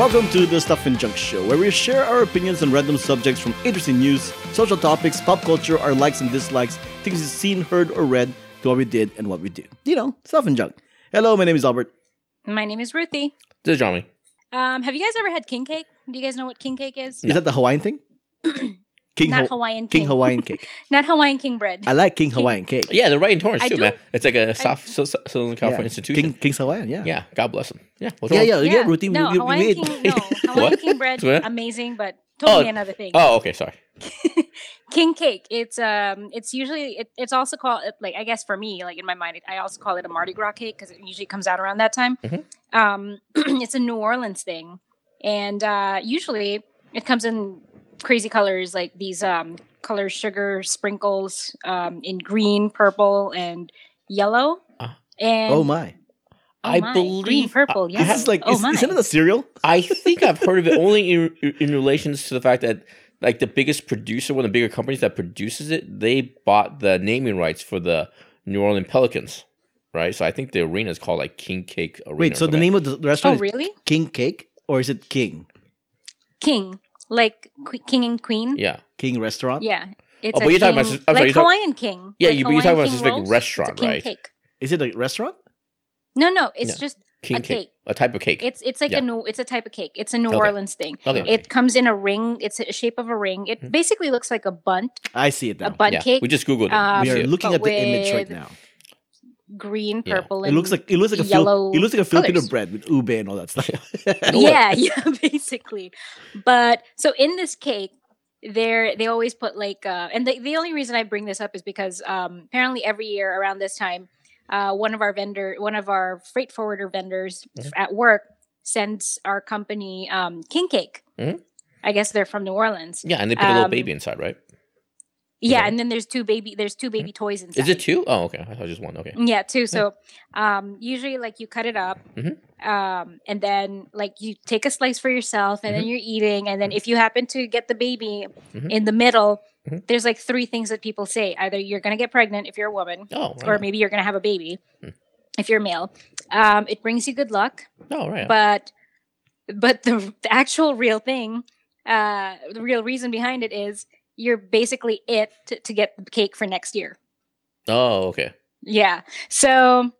Welcome to the Stuff and Junk Show, where we share our opinions on random subjects from interesting news, social topics, pop culture, our likes and dislikes, things we've seen, heard, or read, to what we did and what we do. You know, stuff and junk. Hello, my name is Albert. My name is Ruthy. This is Jiaming. Um, have you guys ever had king cake? Do you guys know what king cake is? Is that the Hawaiian thing? King Not Ho- Hawaiian King king. Hawaiian cake. Not Hawaiian king bread. I like King Hawaiian cake. Yeah, they're right in Torrance I too, do- man. It's like a South Sil- Sil- Southern California Yeah. institution. King, King's Hawaiian, yeah. yeah, God bless them. Yeah, what's Yeah, wrong? yeah, yeah, Ruthy. no, we, we, we Hawaiian made- king. No, Hawaiian king bread, What? amazing, but totally Oh, another thing. Oh, okay, sorry. king cake. It's um, it's usually it, it's also called like I guess for me, like in my mind, I also call it a Mardi Gras cake because it usually comes out around that time. Mhm. Um, it's a New Orleans thing, and uh, usually it comes in crazy colors like these um color sugar sprinkles um in green, purple, and yellow. Ah. And Oh my. oh I my, green, believe- purple, I- yellow. This is like, oh is, my. isn't it a cereal? I think I've heard of it only in, in relations to the fact that like the biggest producer, one of the bigger companies that produces it, they bought the naming rights for the New Orleans Pelicans, right? So I think the arena is called like King Cake Arena. Wait, so the name of the oh restaurant is really? King Cake? Or is it King? King, like king and queen. Yeah, King Restaurant? Yeah. It's Oh, a but you're talking about s- I'm sorry, like you're talk- Hawaiian king. Yeah, like you- but you're talking about king specific rolls, restaurant, it's a king right? Cake. Is it a restaurant? No, no, it's No. just King a cake. cake. a type of cake. it's it's like Yeah. a new it's a type of cake. It's a New Okay. Orleans thing. okay. It comes in a ring. It's a shape of a ring. It Mhm. basically looks like a bundt, I see it a now. bundt yeah, cake, we just googled it. Um, we are looking at the image right now. Green, Yeah. purple, It looks like it looks like a yellow Fil- it looks like a Filipino bread with ube and all that stuff. yeah, yeah, basically. But so in this cake, there they always put like uh and the, the only reason I bring this up is because um apparently every year around this time, uh one of our vendor one of our freight forwarder vendors Mhm. at work sends our company um king cake. Mhm. I guess they're from New Orleans. yeah, and they put a little um, baby inside, right? Yeah, Okay. and then there's two baby there's two baby toys inside. Is it two? Oh, okay. I thought just one. Okay. Yeah, two. So, um, usually like you cut it up, Mhm. um, and then like you take a slice for yourself, and then you're eating, and then if you happen to get the baby Mhm. in the middle, Mhm. there's like three things that people say: either you're gonna get pregnant if you're a woman, Oh, or maybe you're gonna have a baby Hmm. if you're male. Um, it brings you good luck, oh, right. but but the, the actual real thing, uh, the real reason behind it is you're basically it to, to get the cake for next year. oh, okay. Yeah. So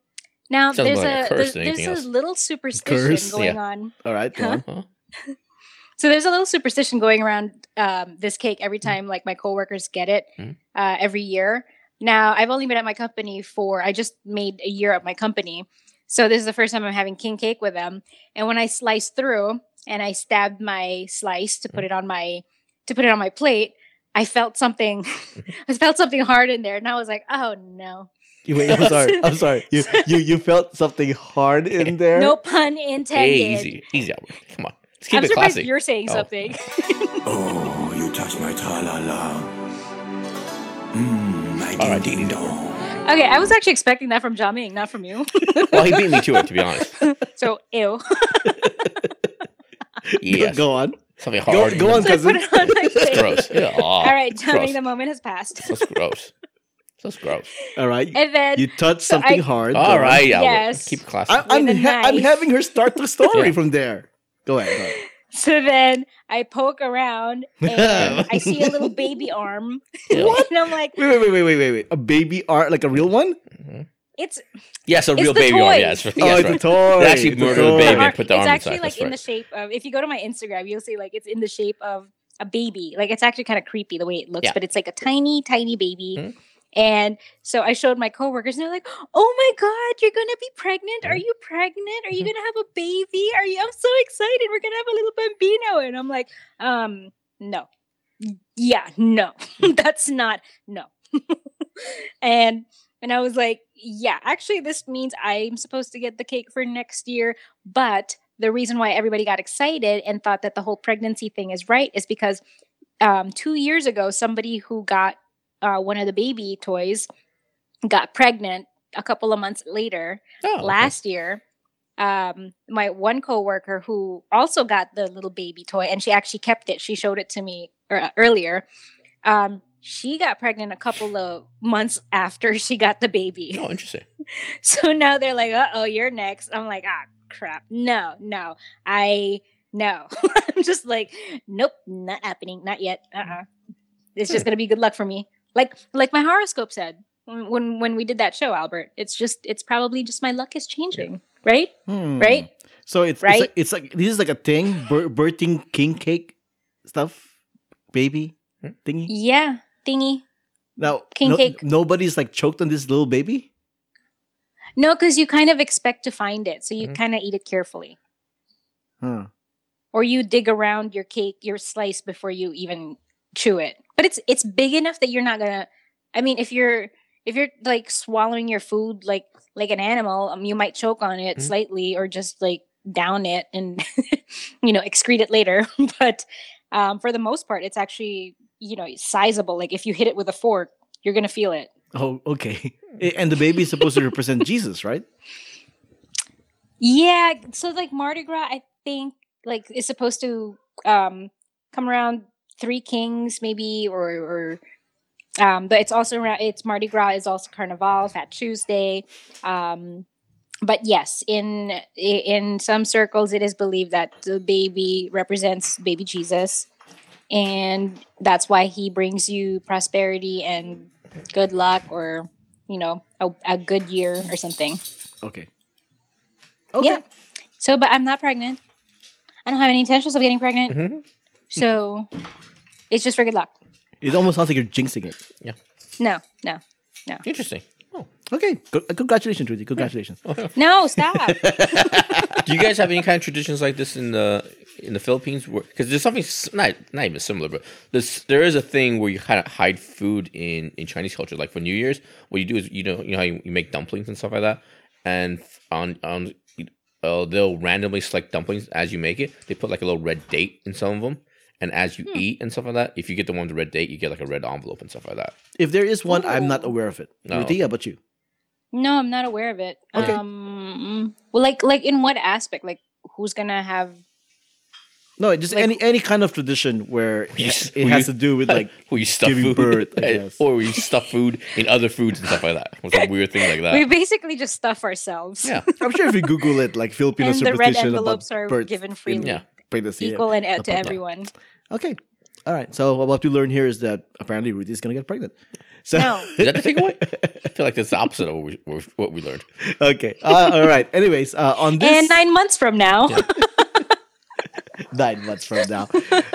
now Sounds there's like a a, curse there's, there's a little superstition Curse? going Yeah. on. all right, go Huh? on. Huh? So there's a little superstition going around um, this cake every time like my coworkers get it Mhm. uh, every year. Now I've only been at my company for I just made a year at my company. So this is the first time I'm having king cake with them. And when I sliced through and I stabbed my slice to put it on my to put it on my plate, I felt something I felt something hard in there and I was like, "Oh no." You- Wait, I'm sorry. I'm sorry. You you you felt something hard in there. No pun intended. Hey, easy, easy, Come on, let's keep I'm it surprised classy. you're saying Oh. something. Oh, you touch my tra-la-la. Mmm, my All right, ding ding ding dong. dong. okay, I was actually expecting that from Jiaming, not from you. well, he beat me to it, to be honest. so ew. Yes, Go on. Something hard. go on, so I put it on my That's plate. gross. Yeah. aw, All right, Jiaming, gross. the moment has passed. That's gross. That's gross. All right. And then You touched so something I- hard. Go All on. right, Albert. Yes. Keep it classy. I, I'm ha- I'm having her start the story Yeah. from there. Go ahead. Go ahead. so then I poke around and I see a little baby arm. Ew. and I'm like, Wait, wait, wait, wait, wait, wait, wait. A baby arm, like a real one? Mm-hmm. It's Yes, a It's real the baby arm. toys. Yes, oh, yes, it's a toy. They actually It's a murdered a toy. baby. and put the it's arm actually inside, like that's in right. the shape of if you go to my Instagram, you'll see like it's in the shape of a baby. Like it's actually kind of creepy the way it looks, Yeah. but it's like a tiny, tiny baby. Mhm. And so I showed my coworkers, and they're like, "Oh my god, you're gonna be pregnant? Are Mhm. you pregnant? Are you gonna have a baby? Are you? I'm so excited. We're gonna have a little bambino." And I'm like, "Um, no, yeah, no, that's not no." and and I was like, "Yeah, actually, this means I'm supposed to get the cake for next year, but." The reason why everybody got excited and thought that the whole pregnancy thing is right is because um, two years ago, somebody who got uh, one of the baby toys got pregnant a couple of months later Oh, okay. last year. Um, my one coworker who also got the little baby toy, and she actually kept it. She showed it to me er, earlier. Um, she got pregnant a couple of months after she got the baby. Oh, interesting. So now they're like, "Uh oh, you're next." I'm like, "Ah, crap! No, no, I." no. I'm just like, nope, not happening, not yet. Uh-uh. It's just gonna be good luck for me. Like like my horoscope said when when, we did that show, Albert. It's just it's probably just my luck is changing, right? Hmm. Right? So it's Right? it's, like, it's like this is like a thing, bir- birthing king cake stuff, baby thingy. Yeah, thingy. Now, King no- cake. nobody's like choked on this little baby. No, because you kind of expect to find it, so you Mhm. kind of eat it carefully, Huh. or you dig around your cake, your slice before you even chew it. But it's it's big enough that you're not gonna. I mean, if you're if you're like swallowing your food like like an animal, um, you might choke on it Mhm. slightly, or just like down it and you know excrete it later. but um, for the most part, it's actually you know sizable. Like if you hit it with a fork, you're gonna feel it. Oh, okay. And the baby is supposed to represent Jesus, right? Yeah, so like Mardi Gras, I think like is supposed to um come around Three Kings maybe or or um but it's also around it's Mardi Gras is also Carnival, Fat Tuesday. Um but yes, in in some circles it is believed that the baby represents baby Jesus and that's why he brings you prosperity and good luck or you know a, a good year or something. Okay. Okay. Yeah. So, but I'm not pregnant. I don't have any intentions of getting pregnant. Mhm. So, it's just for good luck. It almost sounds like you're jinxing it. Yeah no, no, no Interesting. Oh. Okay. Co- uh, congratulations, Ruthy. Congratulations. no, stop. Do you guys have any kind of traditions like this in the in the Philippines? Because there's something not not even similar, but there's there is a thing where you kind of hide food in in Chinese culture. Like for New Year's, what you do is you know you know how you, you make dumplings and stuff like that, and on on uh, they'll randomly select dumplings as you make it. They put like a little red date in some of them. And as you eat and stuff like that, if you get the one with the red date, you get like a red envelope and stuff like that. If there is one, I'm not aware of it. No. Ruthy, how about you? no, I'm not aware of it. Okay. Um, well, like, like in what aspect? Like, who's gonna have? No, just Like- any any kind of tradition where it, it has you- to do with like where you stuff giving food, birth, I guess. or we stuff food in other foods and stuff like that. Or some weird thing like that. we basically just stuff ourselves. yeah. I'm sure if you Google it, like Filipino and the red envelopes about are birth given in freely, Yeah. pregnancy. equal and uh, to blah, blah. everyone. Okay. All right. So what we learn here is that apparently Ruthy is gonna get pregnant. So No. Is that the takeaway? I feel like that's the opposite of what we, what we learned. okay. Uh, all right. Anyways, uh, on this And nine months from now, nine months from now.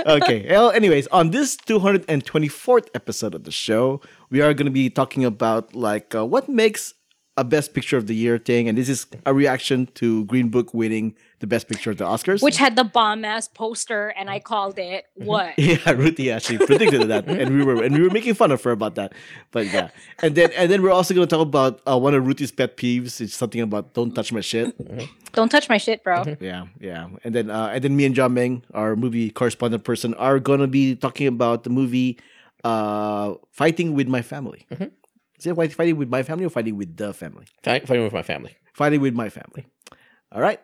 Okay. Well, anyways, on this 224th episode of the show, we are going to be talking about like uh, what makes a best picture of the year thing, and this is a reaction to Green Book winning the best picture of the Oscars. which had the bomb ass poster, and I called it Mm-hmm. what? yeah, Ruthy actually predicted that, and we were and we were making fun of her about that. But yeah, and then and then we're also going to talk about uh, one of Ruthy's pet peeves. It's something about don't touch my shit. Don't touch my shit, bro. Yeah, yeah. And then uh, and then me and Jiaming, our movie correspondent person, are gonna be talking about the movie uh Fighting with My Family. Is it fighting with my family or fighting with the family? Fight- Fighting with my family. Fighting with my family. All right.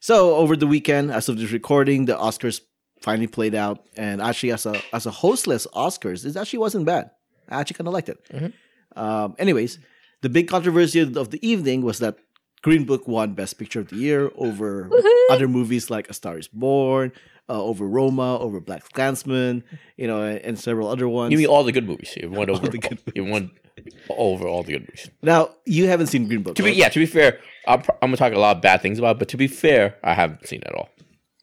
So over the weekend, as of this recording, the Oscars finally played out, and actually, as a as a hostless Oscars, it actually wasn't bad. I actually kind of liked it. Um, anyways, the big controversy of the evening was that Green Book won Best Picture of the Year over Woohoo! other movies like A Star Is Born, uh, over Roma, over BlacKkKlansman, you know, and, and several other ones. You mean all the good movies? It won over. the good It won over all the good movies. now you haven't seen Green Book. To be right? yeah, to be fair, I'm, I'm gonna talk a lot of bad things about. it, But to be fair, I haven't seen it at all.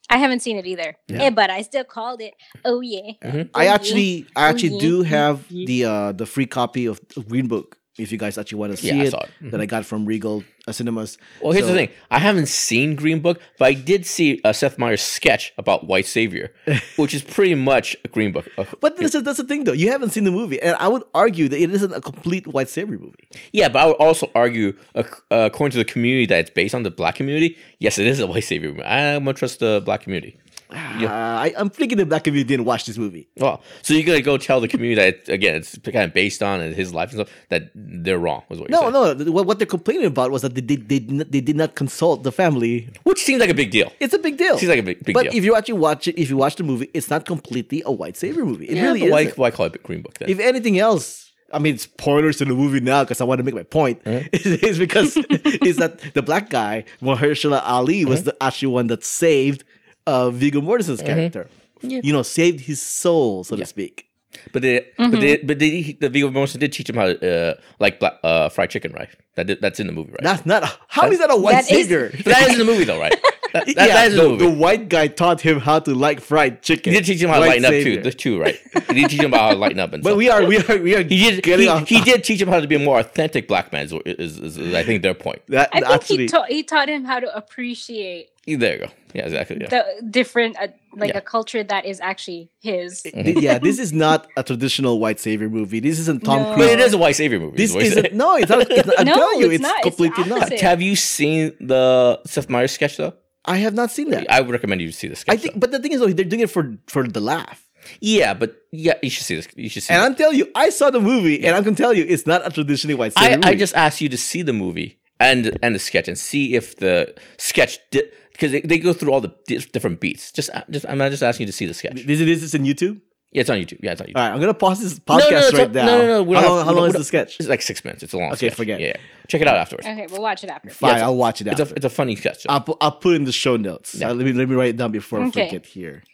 I haven't seen it either. Yeah. Hey, but I still called it. Oh yeah. I Oh, yeah. actually, I actually yeah. do have the uh the free copy of of Green Book. If you guys actually want to see Yeah, it, it. Mm-hmm. that I got from Regal uh, Cinemas. Well, here's So- the thing: I haven't seen Green Book, but I did see uh, Seth Meyers' sketch about White Savior, which is pretty much a Green Book. Uh, But this is, that's the thing, though. You haven't seen the movie, and I would argue that it isn't a complete white savior movie. yeah, but I would also argue, uh, uh, according to the community that it's based on, the Black community, yes, it is a White Savior movie. I'm gonna trust the Black community. Uh, I, I'm thinking the black community didn't watch this movie. Well, so you're gonna go tell the community that again it's kind of based on his life and stuff that they're wrong. Was what No, saying. no. What, what they're complaining about was that they did they, did not, they did not consult the family. which seems like a big deal. It's a big deal. Seems like a big, big but deal. if you actually watch it, if you watch the movie, it's not completely a white savior movie. It yeah, really is. why, why call it Green Book then? If anything else, I mean, it's spoilers to the movie now because I want to make my point. is because is that the black guy, Mahershala Ali, was the actually one that saved uh, Viggo Mortensen's character. You know, saved his soul, so to speak. But they, but they, but they, the Viggo Mortensen did teach him how to uh, like black, uh, fried chicken, right? That did, that's in the movie, right? That's not how is that a white That is- savior? But that is in the movie, though, right? That, that, yeah, that is in the, the the white guy taught him how to like fried chicken. he did teach him how to White lighten up too. The two, right? He did teach him about how to lighten up and stuff. But stuff. we are we are we are he did. getting He, off. he did teach him how to be a more authentic black man. Is, is, is, is I think their point. That I think actually, he taught he taught him how to appreciate There you go. Yeah, exactly. Yeah. the different uh, like Yeah. a culture that is actually his. th- yeah, this is not a traditional white savior movie. This isn't Tom No. but it is a white savior movie. This is isn't. No, it's not. It's not I'm No, telling you, it's it's, not. It's completely not. Have you seen the Seth Meyers sketch though? I have not seen that. I would recommend you to see the sketch. I think, but the thing is, though, they're doing it for for the laugh. yeah, but yeah, you should see this. You should see. And this. I'm telling you, I saw the movie, and I'm gonna tell you, it's not a traditionally white I, movie. I just asked you to see the movie and and the sketch and see if the sketch did because they, they go through all the di- different beats. Just just I'm not just asking you to see the sketch. this, this is in YouTube. Yeah, it's on YouTube. Yeah, it's on YouTube. All right, I'm gonna pause this no, podcast right on- now. No, no, no. How don't long, how long is the sketch? It's like six minutes. It's a long. Sketch. Okay, sketch. forget it. Yeah, yeah. check it out afterwards. Okay, we'll watch it after. Fine, it's a- I'll watch it It's a it's a funny sketch. I'll, pu- I'll put in the show notes. Yeah. Uh, let me let me write it down before I forget here.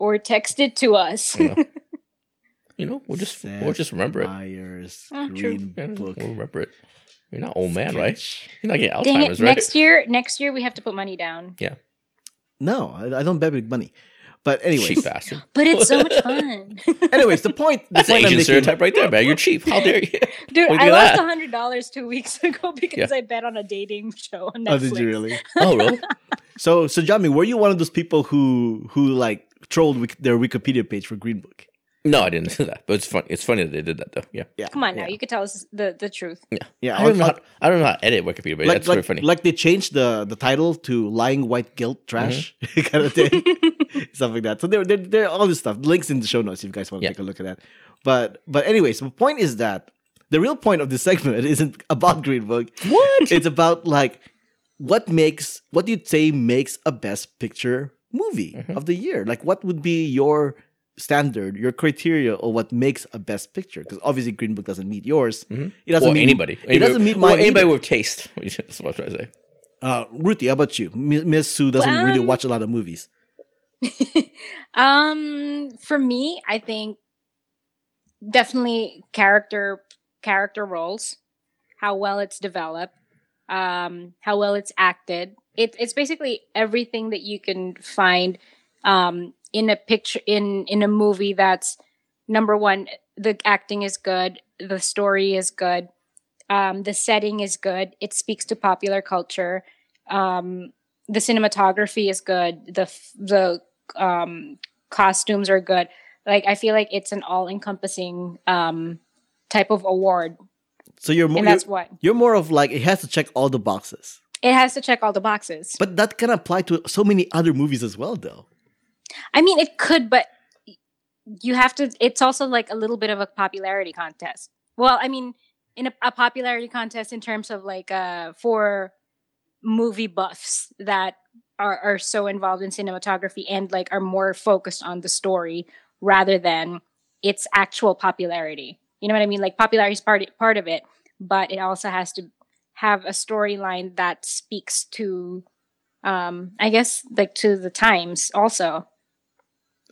Or text it to us. you know, we'll just we'll just remember it. Myers true. Green Yeah, Book. We'll remember it. You're not old man, right? You're not getting Alzheimer's, Dang it! Alzheimer's, right? Next year, next year we have to put money down. Yeah, No, I, I don't bet with money. But anyways, cheap bastard. But it's so much fun, anyways, the point. The That's point I'm Asian stereotype right there, man. You're cheap. How dare you? dude. I lost a hundred dollars two weeks ago because Yeah. I bet on a dating show on Netflix. Oh, did you really? Oh, really? So, so Jiaming, were you one of those people who who like trolled their Wikipedia page for Green Book? No, I didn't do that. But it's funny. It's funny that they did that, though. Yeah. Yeah. Come on now, yeah. you could tell us the the truth. Yeah, Yeah. I don't on- know. How, I don't know how to edit Wikipedia, but like that's very funny. like they changed the the title to "Lying White Guilt Trash" Mm-hmm. kind of thing, stuff like that. So there, there, there, all this stuff. Links in the show notes if you guys want to Yeah. take a look at that. But, but anyways, the point is that the real point of this segment isn't about Green Book. What? It's about like what makes what do you say makes a Best Picture movie Mm-hmm. of the year? Like, what would be your standard, your criteria, or what makes a Best Picture? Because obviously, Green Book doesn't meet yours. It doesn't or meet anybody. It doesn't meet or mine. anybody either. with taste. That's what I'm trying to say. Uh, Ruthy, how about you? Mi- Miss Sue doesn't Well, really um, watch a lot of movies. Um, for me, I think definitely character character roles, how well it's developed, um, how well it's acted. It, it's basically everything that you can find um, in a picture in in a movie. That's number one. The acting is good. The story is good. Um, the setting is good. It speaks to popular culture. Um, the cinematography is good. The the um, costumes are good. Like I feel like it's an all encompassing um, type of award, So you're more and you're, that's what you're more of like it has to check all the boxes. it has to check all the boxes. But that can apply to so many other movies as well, though. I mean, it could, but you have to. It's also like a little bit of a popularity contest. Well, I mean, in a, a popularity contest in terms of like uh for movie buffs that are are so involved in cinematography and like are more focused on the story rather than its actual popularity. You know what I mean? Like popularity is part part of it, but it also has to have a storyline that speaks to um i guess like to the times also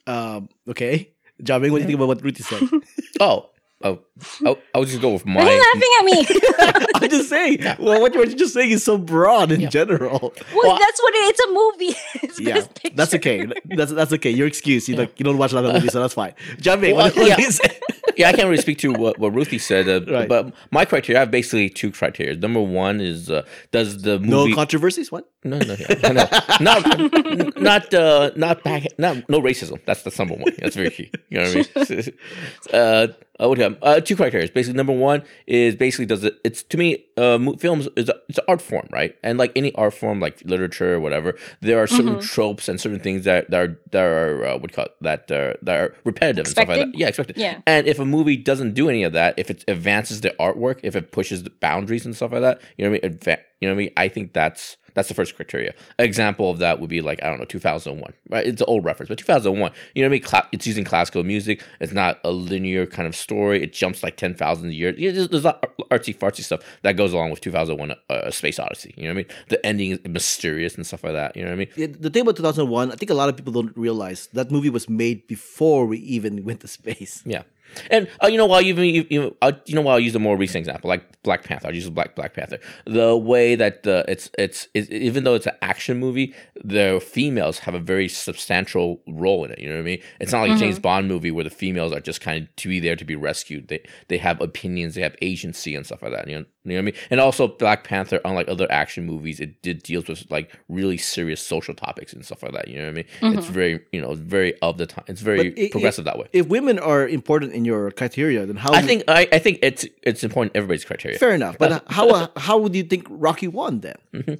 Um, okay, Jiaming, what do you think about what Ruthy said? Oh, oh, I, I was just go with Why are you my. laughing at me I'm just saying. Well, what you're just saying is so broad in Yeah. general. well, Well, that's what it, it's a movie it's Yeah, that's okay. That's that's okay. Your excuse. You like you don't watch a lot of movies, so that's fine. Jiaming, Well, what, what yeah. do you say? Yeah, I can't really speak to what, what Ruthy said, uh, Right. but my criteria, I have basically two criteria. Number one is uh, does the No controversies. What? no no yeah, no not not uh, not back not no racism. That's that's number one. That's very key. You know what I mean? uh, uh, what do? Uh, two criteria. Basically, number one is basically does it? It's to me, uh, films is a, it's an art form, right? And like any art form, like literature or whatever, there are certain tropes and certain things that that are that are uh, what call it? that are that are repetitive and stuff like Expected? that. Yeah, expected. Yeah. And if a movie doesn't do any of that, if it advances the artwork, if it pushes the boundaries and stuff like that, you know what I mean? Adva- you know what I mean? I think that's That's the first criteria. Example of that would be like I don't know, 2001. Right? It's an old reference, but 2001. You know what I mean? Cla- it's using classical music. It's not a linear kind of story. It jumps like 10,000 years. Yeah, there's, there's a lot of artsy fartsy stuff that goes along with 2001 uh, Space Odyssey. You know what I mean? The ending is mysterious and stuff like that. You know what I mean? Yeah, the thing about 2001, I think a lot of people don't realize that movie was made before we even went to space. Yeah. And uh, you know, while even you, you, uh, you know, while I'll use a more recent example, like Black Panther, I'll use Black Black Panther. The way that the it's it's, it's even though it's an action movie, the females have a very substantial role in it. You know what I mean? It's not like a James Bond movie where the females are just kind of to be there to be rescued. They they have opinions, they have agency and stuff like that. You know, you know what I mean? And also Black Panther, unlike other action movies, it did deals with like really serious social topics and stuff like that. You know what I mean? It's very you know very of the time. It's very But i- i- progressive that way. If women are important in your criteria, then how? I think I, I think it's it's important in everybody's criteria. fair enough. But how uh, how would you think Rocky won then?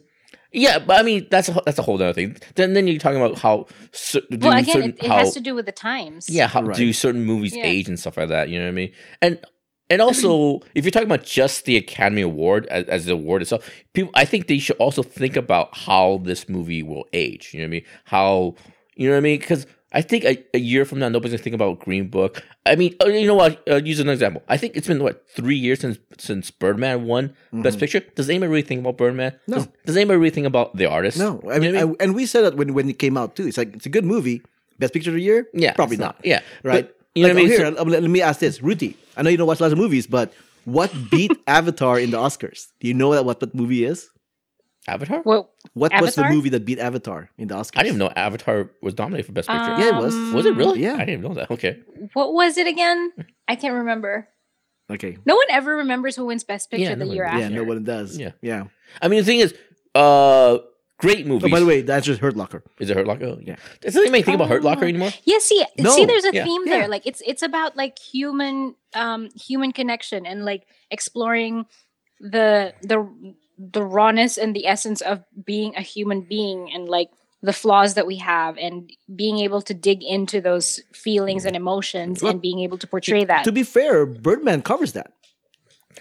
Yeah, but I mean that's a that's a whole other thing. Then then you're talking about how cer- do Well, again, certain it, it how has to do with the times. yeah how Right. do certain movies Yeah. age and stuff like that. You know what I mean? And and also if you're talking about just the Academy Award as, as the award itself, people I think they should also think about how this movie will age. You know what I mean? How you know what I mean? Because I think a, a year from now, nobody's gonna think about Green Book. I mean, uh, you know what? Uh, use an example. I think it's been what three years since since Birdman won Best Picture. Does anybody really think about Birdman? Mm-hmm. No. Does, does anybody really think about the artist? No, I You mean, know what I, and we said that when when it came out too. It's like it's a good movie, best picture of the year. Yeah, probably it's not. Yeah, right. But, you know Like, what I mean? oh, So- let, let me ask this, Ruthy. I know you don't watch lots of movies, but what beat Avatar in the Oscars? Do you know that what that movie is? Avatar. Well, What was the movie that beat Avatar in the Oscars? I didn't even know Avatar was nominated for Best Picture. um, Yeah, it was. was it really? Yeah. I didn't even know that. Okay. What was it again? I can't remember. Okay. No one ever remembers who wins Best Picture Yeah, the no year one- after. Yeah, no one does. Yeah. yeah. I mean, the thing is, uh, great movies. Oh, by the way, that's just Hurt Locker. is it Hurt Locker? Oh, Yeah. Does anybody think about Hurt Locker Oh. anymore? Yeah, see, No, see, there's a yeah, theme yeah. there. Like it's it's about like human, um, human connection and like exploring the the the rawness and the essence of being a human being and like the flaws that we have and being able to dig into those feelings and emotions Well, and being able to portray that. To be fair, Birdman covers that.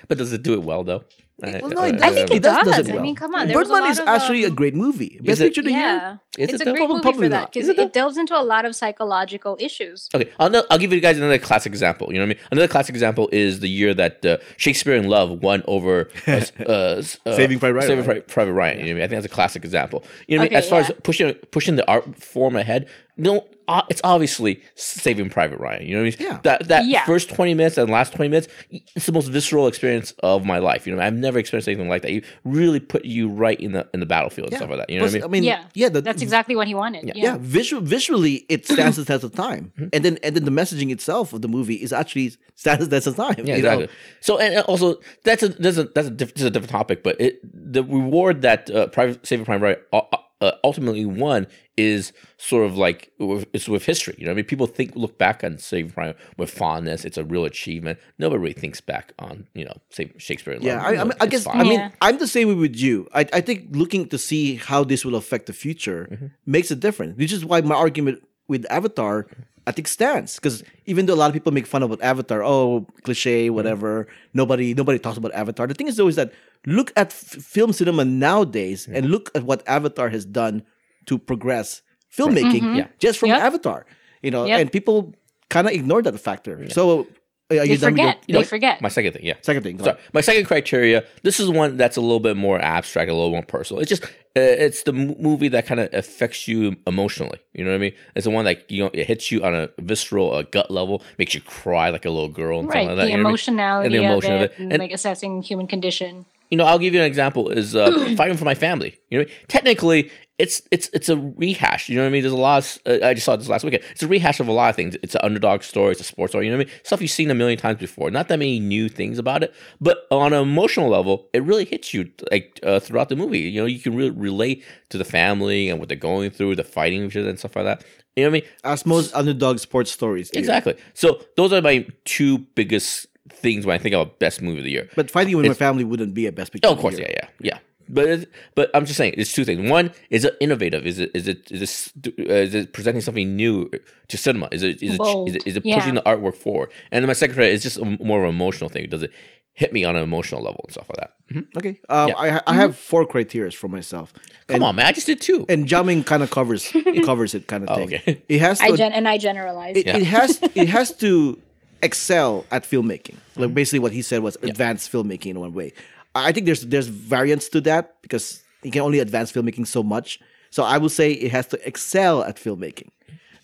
But does it do it well though? Well, no, it I think It it does- does. does it I mean, come on. There was a Birdman lot is of, actually a um, great movie. Best it? picture of the year. Is it's it a great movie Probably for that because it it, delves into a lot of psychological issues. Okay, I'll, no- I'll give you guys another classic example. You know what I mean? Another classic example is the year that uh, Shakespeare in Love won over uh, uh, uh, Saving Private Ryan, Saving Private Ryan. You know what I mean? I think that's a classic example. You know what I mean? As far yeah. as pushing pushing the art form ahead, no, uh, it's obviously Saving Private Ryan. You know what I mean? Yeah. That that Yeah. first twenty minutes and last twenty minutes, it's the most visceral experience of my life. You know, I've never experienced anything like that. You really put you right in the in the battlefield and stuff like that. You know Plus, what I mean? I mean, yeah, yeah, the, That's exactly what he wanted. Yeah, yeah. Visual, visually, it stands the test of time, Mm-hmm. and then and then the messaging itself of the movie is actually stands the test of time. Yeah, you know? exactly. So, and also that's a that's a that's a, diff- this a different topic, but it the reward that uh, Private Saving Private Ryan uh, ultimately won is sort of like it's with history. You know, I mean, people think look back on Saving Private with fondness. It's a real achievement. Nobody really thinks back on you know say Shakespeare. In Yeah, Love. I, I, mean, I guess fine. I mean Yeah. I'm the same way with you. I, I think looking to see how this will affect the future Mm-hmm. makes a difference. Which is why my argument with Avatar I think stands because even though a lot of people make fun about Avatar, oh cliche, Mm-hmm. whatever, nobody nobody talks about Avatar. The thing is though is that look at f- film cinema nowadays and look at what Avatar has done to progress filmmaking Yeah. just from Yep. Avatar. You know, Yep. and people kind of ignore that factor. So are They you done with your forget. They forget. my second thing, yeah. second thing? Sorry, ahead. my second criteria. This is one that's a little bit more abstract, a little more personal. It's just uh, it's the m- movie that kind of affects you emotionally. You know what I mean? It's the one that you know it hits you on a visceral, a gut level, makes you cry like a little girl and right. like that. the you know I mean? emotionality And the emotion of of it, it. and, And- like assessing human condition. You know, I'll give you an example. Is uh, fighting for my family. You know, technically, it's it's it's a rehash. You know what I mean? There's a lot. Of, uh, I just saw this last weekend. It's a rehash of a lot of things. It's an underdog story. It's a sports story. You know what I mean? Stuff you've seen a million times before. Not that many new things about it, but on an emotional level, it really hits you like uh, throughout the movie. You know, you can really relate to the family and what they're going through, the fighting each other and stuff like that. You know what I mean? As most underdog sports stories. do. Exactly. So those are my two biggest things when I think about best movie of the year. But fighting with my family wouldn't be a best picture. Oh, of course, yeah, yeah, yeah. But it, but I'm just saying, it's two things. One, is it innovative? Is it is it is it, uh, is it presenting something new to cinema? Is it is it Bold. is it, is it Yeah. pushing the artwork forward? And then my second criteria is just a, more of an emotional thing. Does it hit me on an emotional level and stuff like that. Mhm. Okay. Um, Yeah. I I have four criteria for myself. Come and, on, man! I just did two. And Jiaming kind of covers it covers it kind of Oh, thing. okay. It has to I gen- and I generalize. it, Yeah. it has it has to excel at filmmaking. Mm-hmm. Like basically what he said was advanced filmmaking in one way. I think there's there's variants to that because you can only advance filmmaking so much. So I would say it has to excel at filmmaking,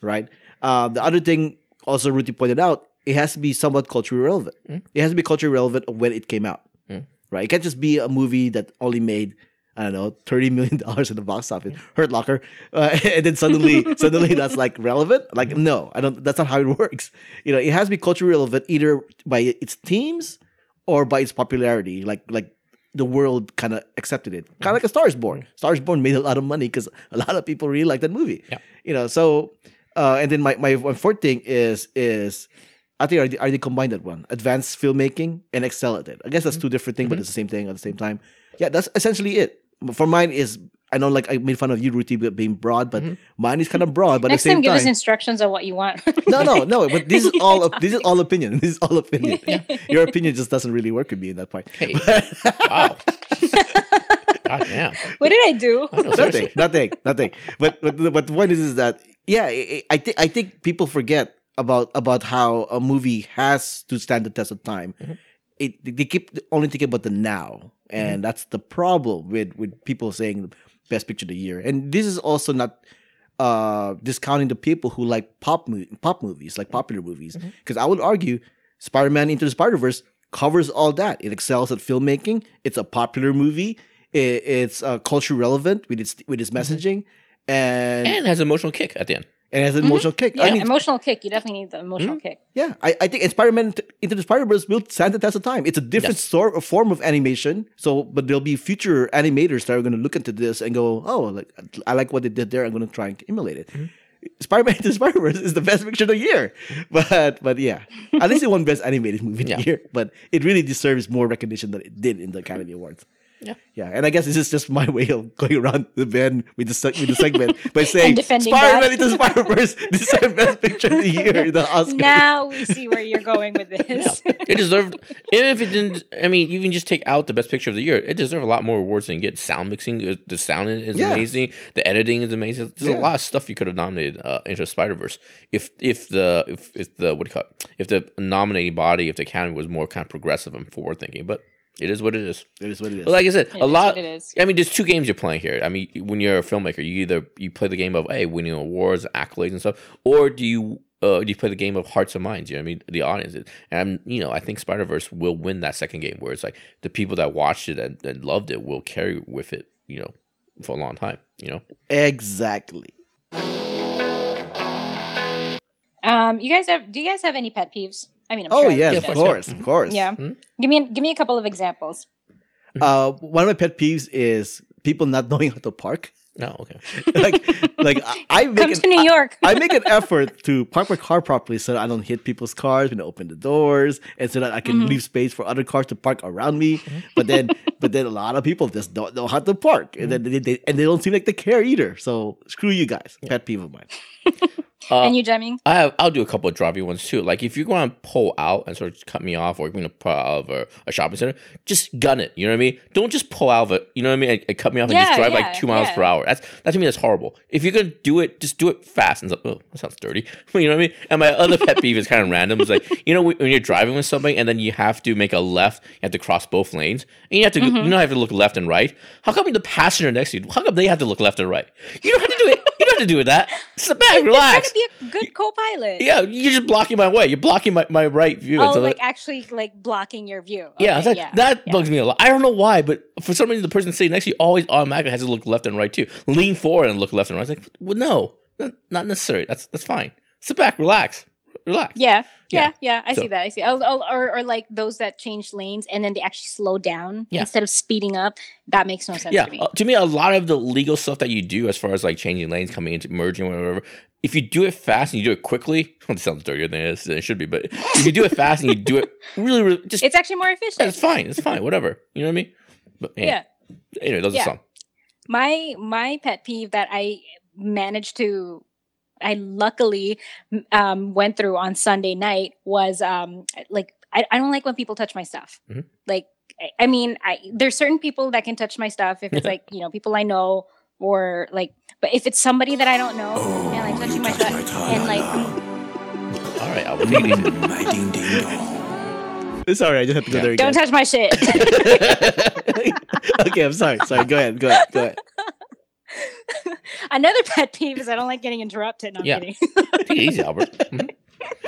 right? Uh, the other thing, also Ruthy pointed out, it has to be somewhat culturally relevant. Mm. It has to be culturally relevant when it came out, right? It can't just be a movie that only made I don't know thirty million dollars in the box office, Hurt Locker, uh, and then suddenly suddenly that's like relevant. Like no, I don't. That's not how it works. You know, it has to be culturally relevant either by its themes or by its popularity. Like like the world kind of accepted it, kind of like a Star is Born. Star is Born made a lot of money because a lot of people really like that movie. Yeah. You know, so uh, and then my my fourth thing is is. I think I already, already combined that one. Advanced filmmaking and excel at it. I guess that's two different things, but it's the same thing at the same time. Yeah, that's essentially it. For mine is I know like I made fun of you, Ruthy, being broad, but mm-hmm. mine is kind of broad. But Next at the same time, give us instructions on what you want. no, no, no. But this is all this is all opinion. This is all opinion. Your opinion just doesn't really work with me in that point. Hey, wow. God damn. what did I do? No, nothing, nothing, nothing. But but the- but the point is, is that yeah, I, I think I think people forget about about how a movie has to stand the test of time. Mm-hmm. It they keep only thinking about the now, and that's the problem with with people saying best picture of the year. And this is also not uh discounting the people who like pop mo- pop movies, like popular movies, because I would argue Spider-Man Into the Spider-Verse covers all that. It excels at filmmaking. It's a popular movie. It, it's uh, culture relevant with its with its messaging, and And has emotional kick at the end. And has an mm-hmm. emotional kick. Yeah, I mean, emotional kick. You definitely need the emotional mm-hmm. kick. yeah, I, I think Spider-Man Into the Spider-Verse will stand the test of time. It's a different Yes. sort of form of animation. So, but there'll be future animators that are going to look into this and go, "Oh, like I like what they did there. I'm going to try and emulate it." Mm-hmm. Spider-Man Into the Spider-Verse is the best picture of the year, but but yeah, at least it won best animated movie of Yeah. the year. But it really deserves more recognition than it did in the Academy Awards. Yeah. Yeah, and I guess this is just my way of going around the bend with the se- with the segment by saying defending Spider-Man. Into Spider-Verse deserved best picture of the year in the Oscars. Now we see where you're going with this. It deserved, even if it didn't. I mean, even just take out the best picture of the year, it deserved a lot more awards than get. Sound mixing, uh, the sound is Yeah. amazing. The editing is amazing. There's Yeah. a lot of stuff you could have nominated uh, into Spider Verse if if the if, if the what do you call it? if the nominating body if the academy was more kind of progressive and forward thinking. But it is what it is. It is what it is. But like I said, It a is lot. what it is. I mean, there's two games you're playing here. I mean, when you're a filmmaker, you either you play the game of hey, winning awards, accolades, and stuff, or do you uh, do you play the game of hearts and minds? You know, what I mean, the audience. And I'm, you know, I think Spider Verse will win that second game, where it's like the people that watched it and, and loved it will carry with it, you know, for a long time. You know, exactly. Um, you guys have? Do you guys have any pet peeves? I mean, I'm Oh sure yes, of course, of course. Yeah. Hmm? Give me give me a couple of examples. Uh, one of my pet peeves is people not knowing how to park. no, okay, like, like I, I make Come an, to New York. I make an effort to park my car properly so that I don't hit people's cars when I open the doors, and so that I can Mm-hmm. leave space for other cars to park around me. But then, but then a lot of people just don't know how to park, and then they, they and they don't seem like they care either. So screw you guys. Pet peeve of mine. uh, and you, Jiaming? I have, I'll do a couple of driving ones too. Like if you're going to pull out and sort of cut me off, or you're going to pull out of a, a shopping center, just gun it. You know what I mean? Don't just pull out of it. You know what I mean? And, and cut me off and Yeah, just drive yeah, like two miles yeah. per hour. That's that to me that's horrible. If you're gonna do it, just do it fast. And it's like, oh, that sounds dirty. you know what I mean? And my other pet peeve is kind of random. It's like you know when you're driving with somebody and then you have to make a left, you have to cross both lanes, and you have to Mm-hmm. you know have to look left and right. How come the passenger next to you? How come they have to look left and right? You don't have to do it. You don't have to do that. Sit back, relax. Be a good co-pilot. Yeah, you're just blocking my way. You're blocking my, my right view. Oh, so like that- actually, like blocking your view. yeah, Okay, it's like, yeah. that yeah. bugs me a lot. I don't know why, but for some reason, the person sitting next to you always automatically has to look left and right too. Lean forward and look left and right. It's like, well, no, not, not necessary. That's that's fine. Sit back, relax, relax. Yeah, Yeah. yeah, yeah. I So- see that. I see. Oh, oh, or, or like those that change lanes and then they actually slow down Yeah. instead of speeding up. That makes no sense Yeah, to me. uh, to me, a lot of the legal stuff that you do, as far as like changing lanes, coming into merging, or whatever, if you do it fast and you do it quickly, well, it sounds dirtier than it, is, than it should be, but if you do it fast and you do it really, really, just it's actually more yeah, efficient. it's fine, it's fine, whatever. You know what I mean? But hey, yeah. Anyway, those Yeah. are some. my my pet peeve that I managed to I luckily um, went through on Sunday night was um, like I, I don't like when people touch my stuff. Mhm. Like, I, I mean, I there's certain people that can touch my stuff if it's like you know people I know or like, but if it's somebody that I don't know Oh, and like touching my touched stuff my and like. All right, Albert, take it easy. Mm, my ding ding dong. It's all right. I just have to go Yeah. there don't touch my shit. okay, I'm sorry. Sorry. Go ahead. Go ahead. Go ahead. Another pet peeve is I don't like getting interrupted. No, I'm Yeah. kidding. Easy, Albert. Mhm.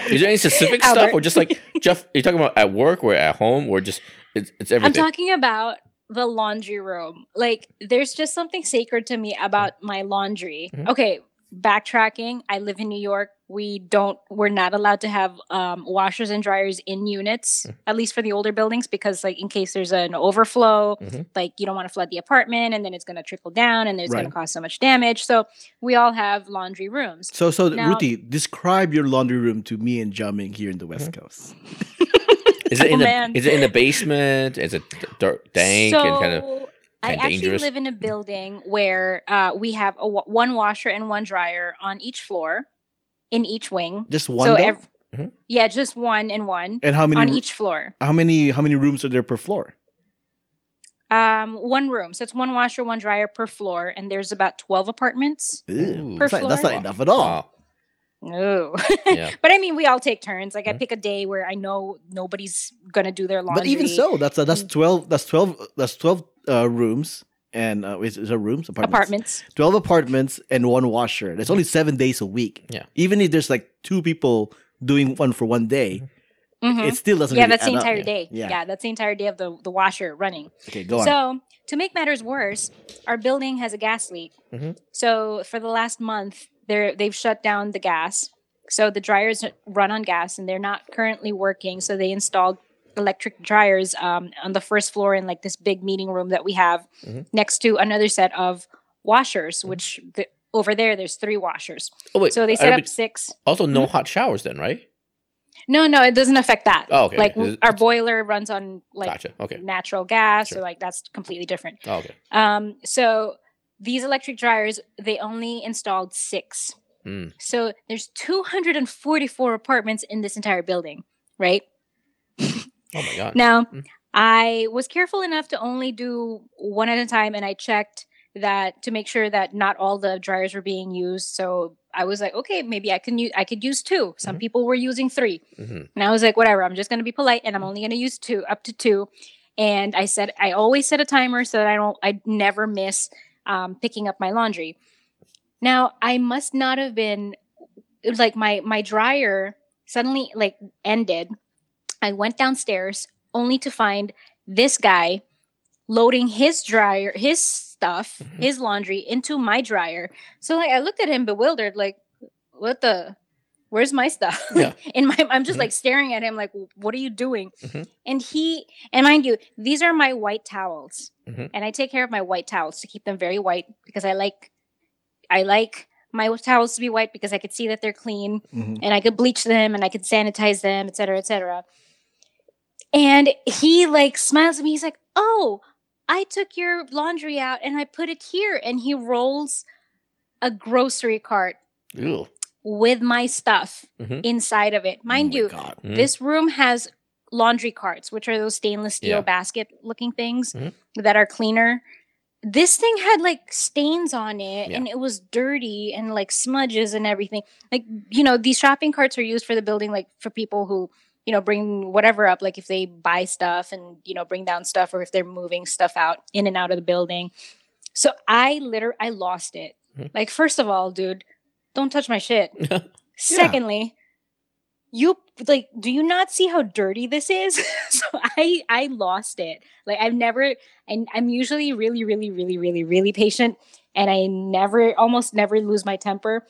Is there any specific stuff, or just like Jeff? Are You're talking about at work or at home, or just it's, it's everything? I'm talking about the laundry room. Like, there's just something sacred to me about my laundry. Mhm. Okay, backtracking. I live in New York. We don't. We're not allowed to have um, washers and dryers in units, Mm. at least for the older buildings, because like in case there's an overflow, Mhm. like you don't want to flood the apartment, and then it's going to trickle down, and there's going to cause so much damage. So we all have laundry rooms. So, so Now- Ruthy, describe your laundry room to me and Jiaming here in the West Mm-hmm. Coast. Is it in Oh, the man. is it in the basement? Is it d- dirt, dank and kind of? So, I kinda actually dangerous? live in a building where uh, we have a, one washer and one dryer on each floor, in each wing. Just one. so though? ev- Mhm. yeah, just one and one and how many? on each floor. How many? How many rooms are there per floor? Um, one room, so it's one washer, one dryer per floor, and there's about twelve apartments. Ooh. Per That's not, that's not enough at all. Wow. No, Yeah. but I mean, we all take turns. Like I Mhm. pick a day where I know nobody's gonna do their laundry. But even so, that's uh, Mm. that's twelve. That's twelve. That's twelve uh, rooms and uh, is, is there rooms apartments? apartments. Twelve apartments and one washer. That's only seven days a week. Yeah. Even if there's like two people doing one for one day, Mhm. it still doesn't. Yeah, really that's the add up. entire yeah. day. Yeah. Yeah. that's the entire day of the the washer running. Okay, go on. So, to make matters worse, our building has a gas leak. Mhm. So, for the last month, they're they've shut down the gas. So the dryers run on gas, and they're not currently working. So they installed electric dryers um, on the first floor in like this big meeting room that we have Mhm. next to another set of washers. Which the, over there, there's three washers. Oh wait. So they set up six. Also, no hot showers then, right? No, no, it doesn't affect that. Oh, okay. Like It's- our boiler runs on like gotcha. Okay. natural gas, Sure. or like that's completely different. Oh, okay. Um, so these electric dryers, they only installed six. Mm. So there's 244 apartments in this entire building, right? Oh my god. Now, Mm. I was careful enough to only do one at a time, and I checked that to make sure that not all the dryers were being used. So I was like, okay, maybe I can use I could use two. Some Mhm. people were using three, Mhm. and I was like, whatever. I'm just gonna be polite, and I'm only gonna use two, up to two. And I said I always set a timer so that I don't I never miss um, picking up my laundry. Now I must not have been it was like my my dryer suddenly like ended. I went downstairs only to find this guy loading his dryer, his stuff, Mhm. his laundry into my dryer. So like I looked at him bewildered, like, what the where's my stuff? Yeah. In my I'm just Mhm. like staring at him like, what are you doing? Mhm. And he and mind you, these are my white towels. Mhm. And I take care of my white towels to keep them very white because I like I like my towels to be white because I could see that they're clean Mhm. and I could bleach them and I could sanitize them, et cetera, et cetera. And he like smiles at me. He's like, "Oh, I took your laundry out and I put it here." And he rolls a grocery cart Ew. with my stuff Mhm. inside of it. Mind oh you. Mhm. this room has laundry carts, which are those stainless steel Yeah. basket looking things Mhm. that are cleaner. This thing had like stains on it Yeah. and it was dirty and like smudges and everything. Like, you know, these shopping carts are used for the building, like for people who, you know, bring whatever up, like if they buy stuff and, you know, bring down stuff or if they're moving stuff out in and out of the building. So I literally, I lost it. Mhm. Like, first of all, dude, don't touch my shit. Secondly, you like do you not see how dirty this is? so I I lost it. Like I've never and I'm usually really really really really really patient and I never almost never lose my temper.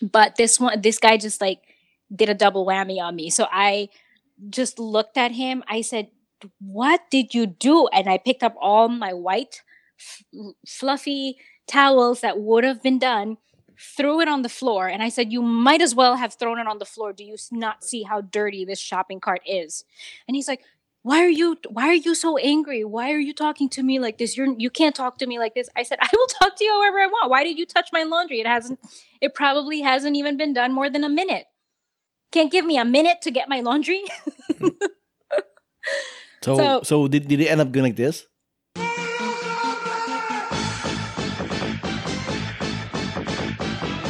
But this one this guy just like did a double whammy on me. So I just looked at him. I said, "What did you do?" And I picked up all my white f- fluffy towels that would have been done threw it on the floor and i said you might as well have thrown it on the floor. Do you not see how dirty this shopping cart is? And he's like why are you why are you so angry? Why are you talking to me like this? You're you can't talk to me like this. I said i will talk to you however i want. Why did you touch my laundry? It hasn't it probably hasn't even been done more than a minute can't give me a minute to get my laundry So, So- so, did, did it end up going like this? Oh,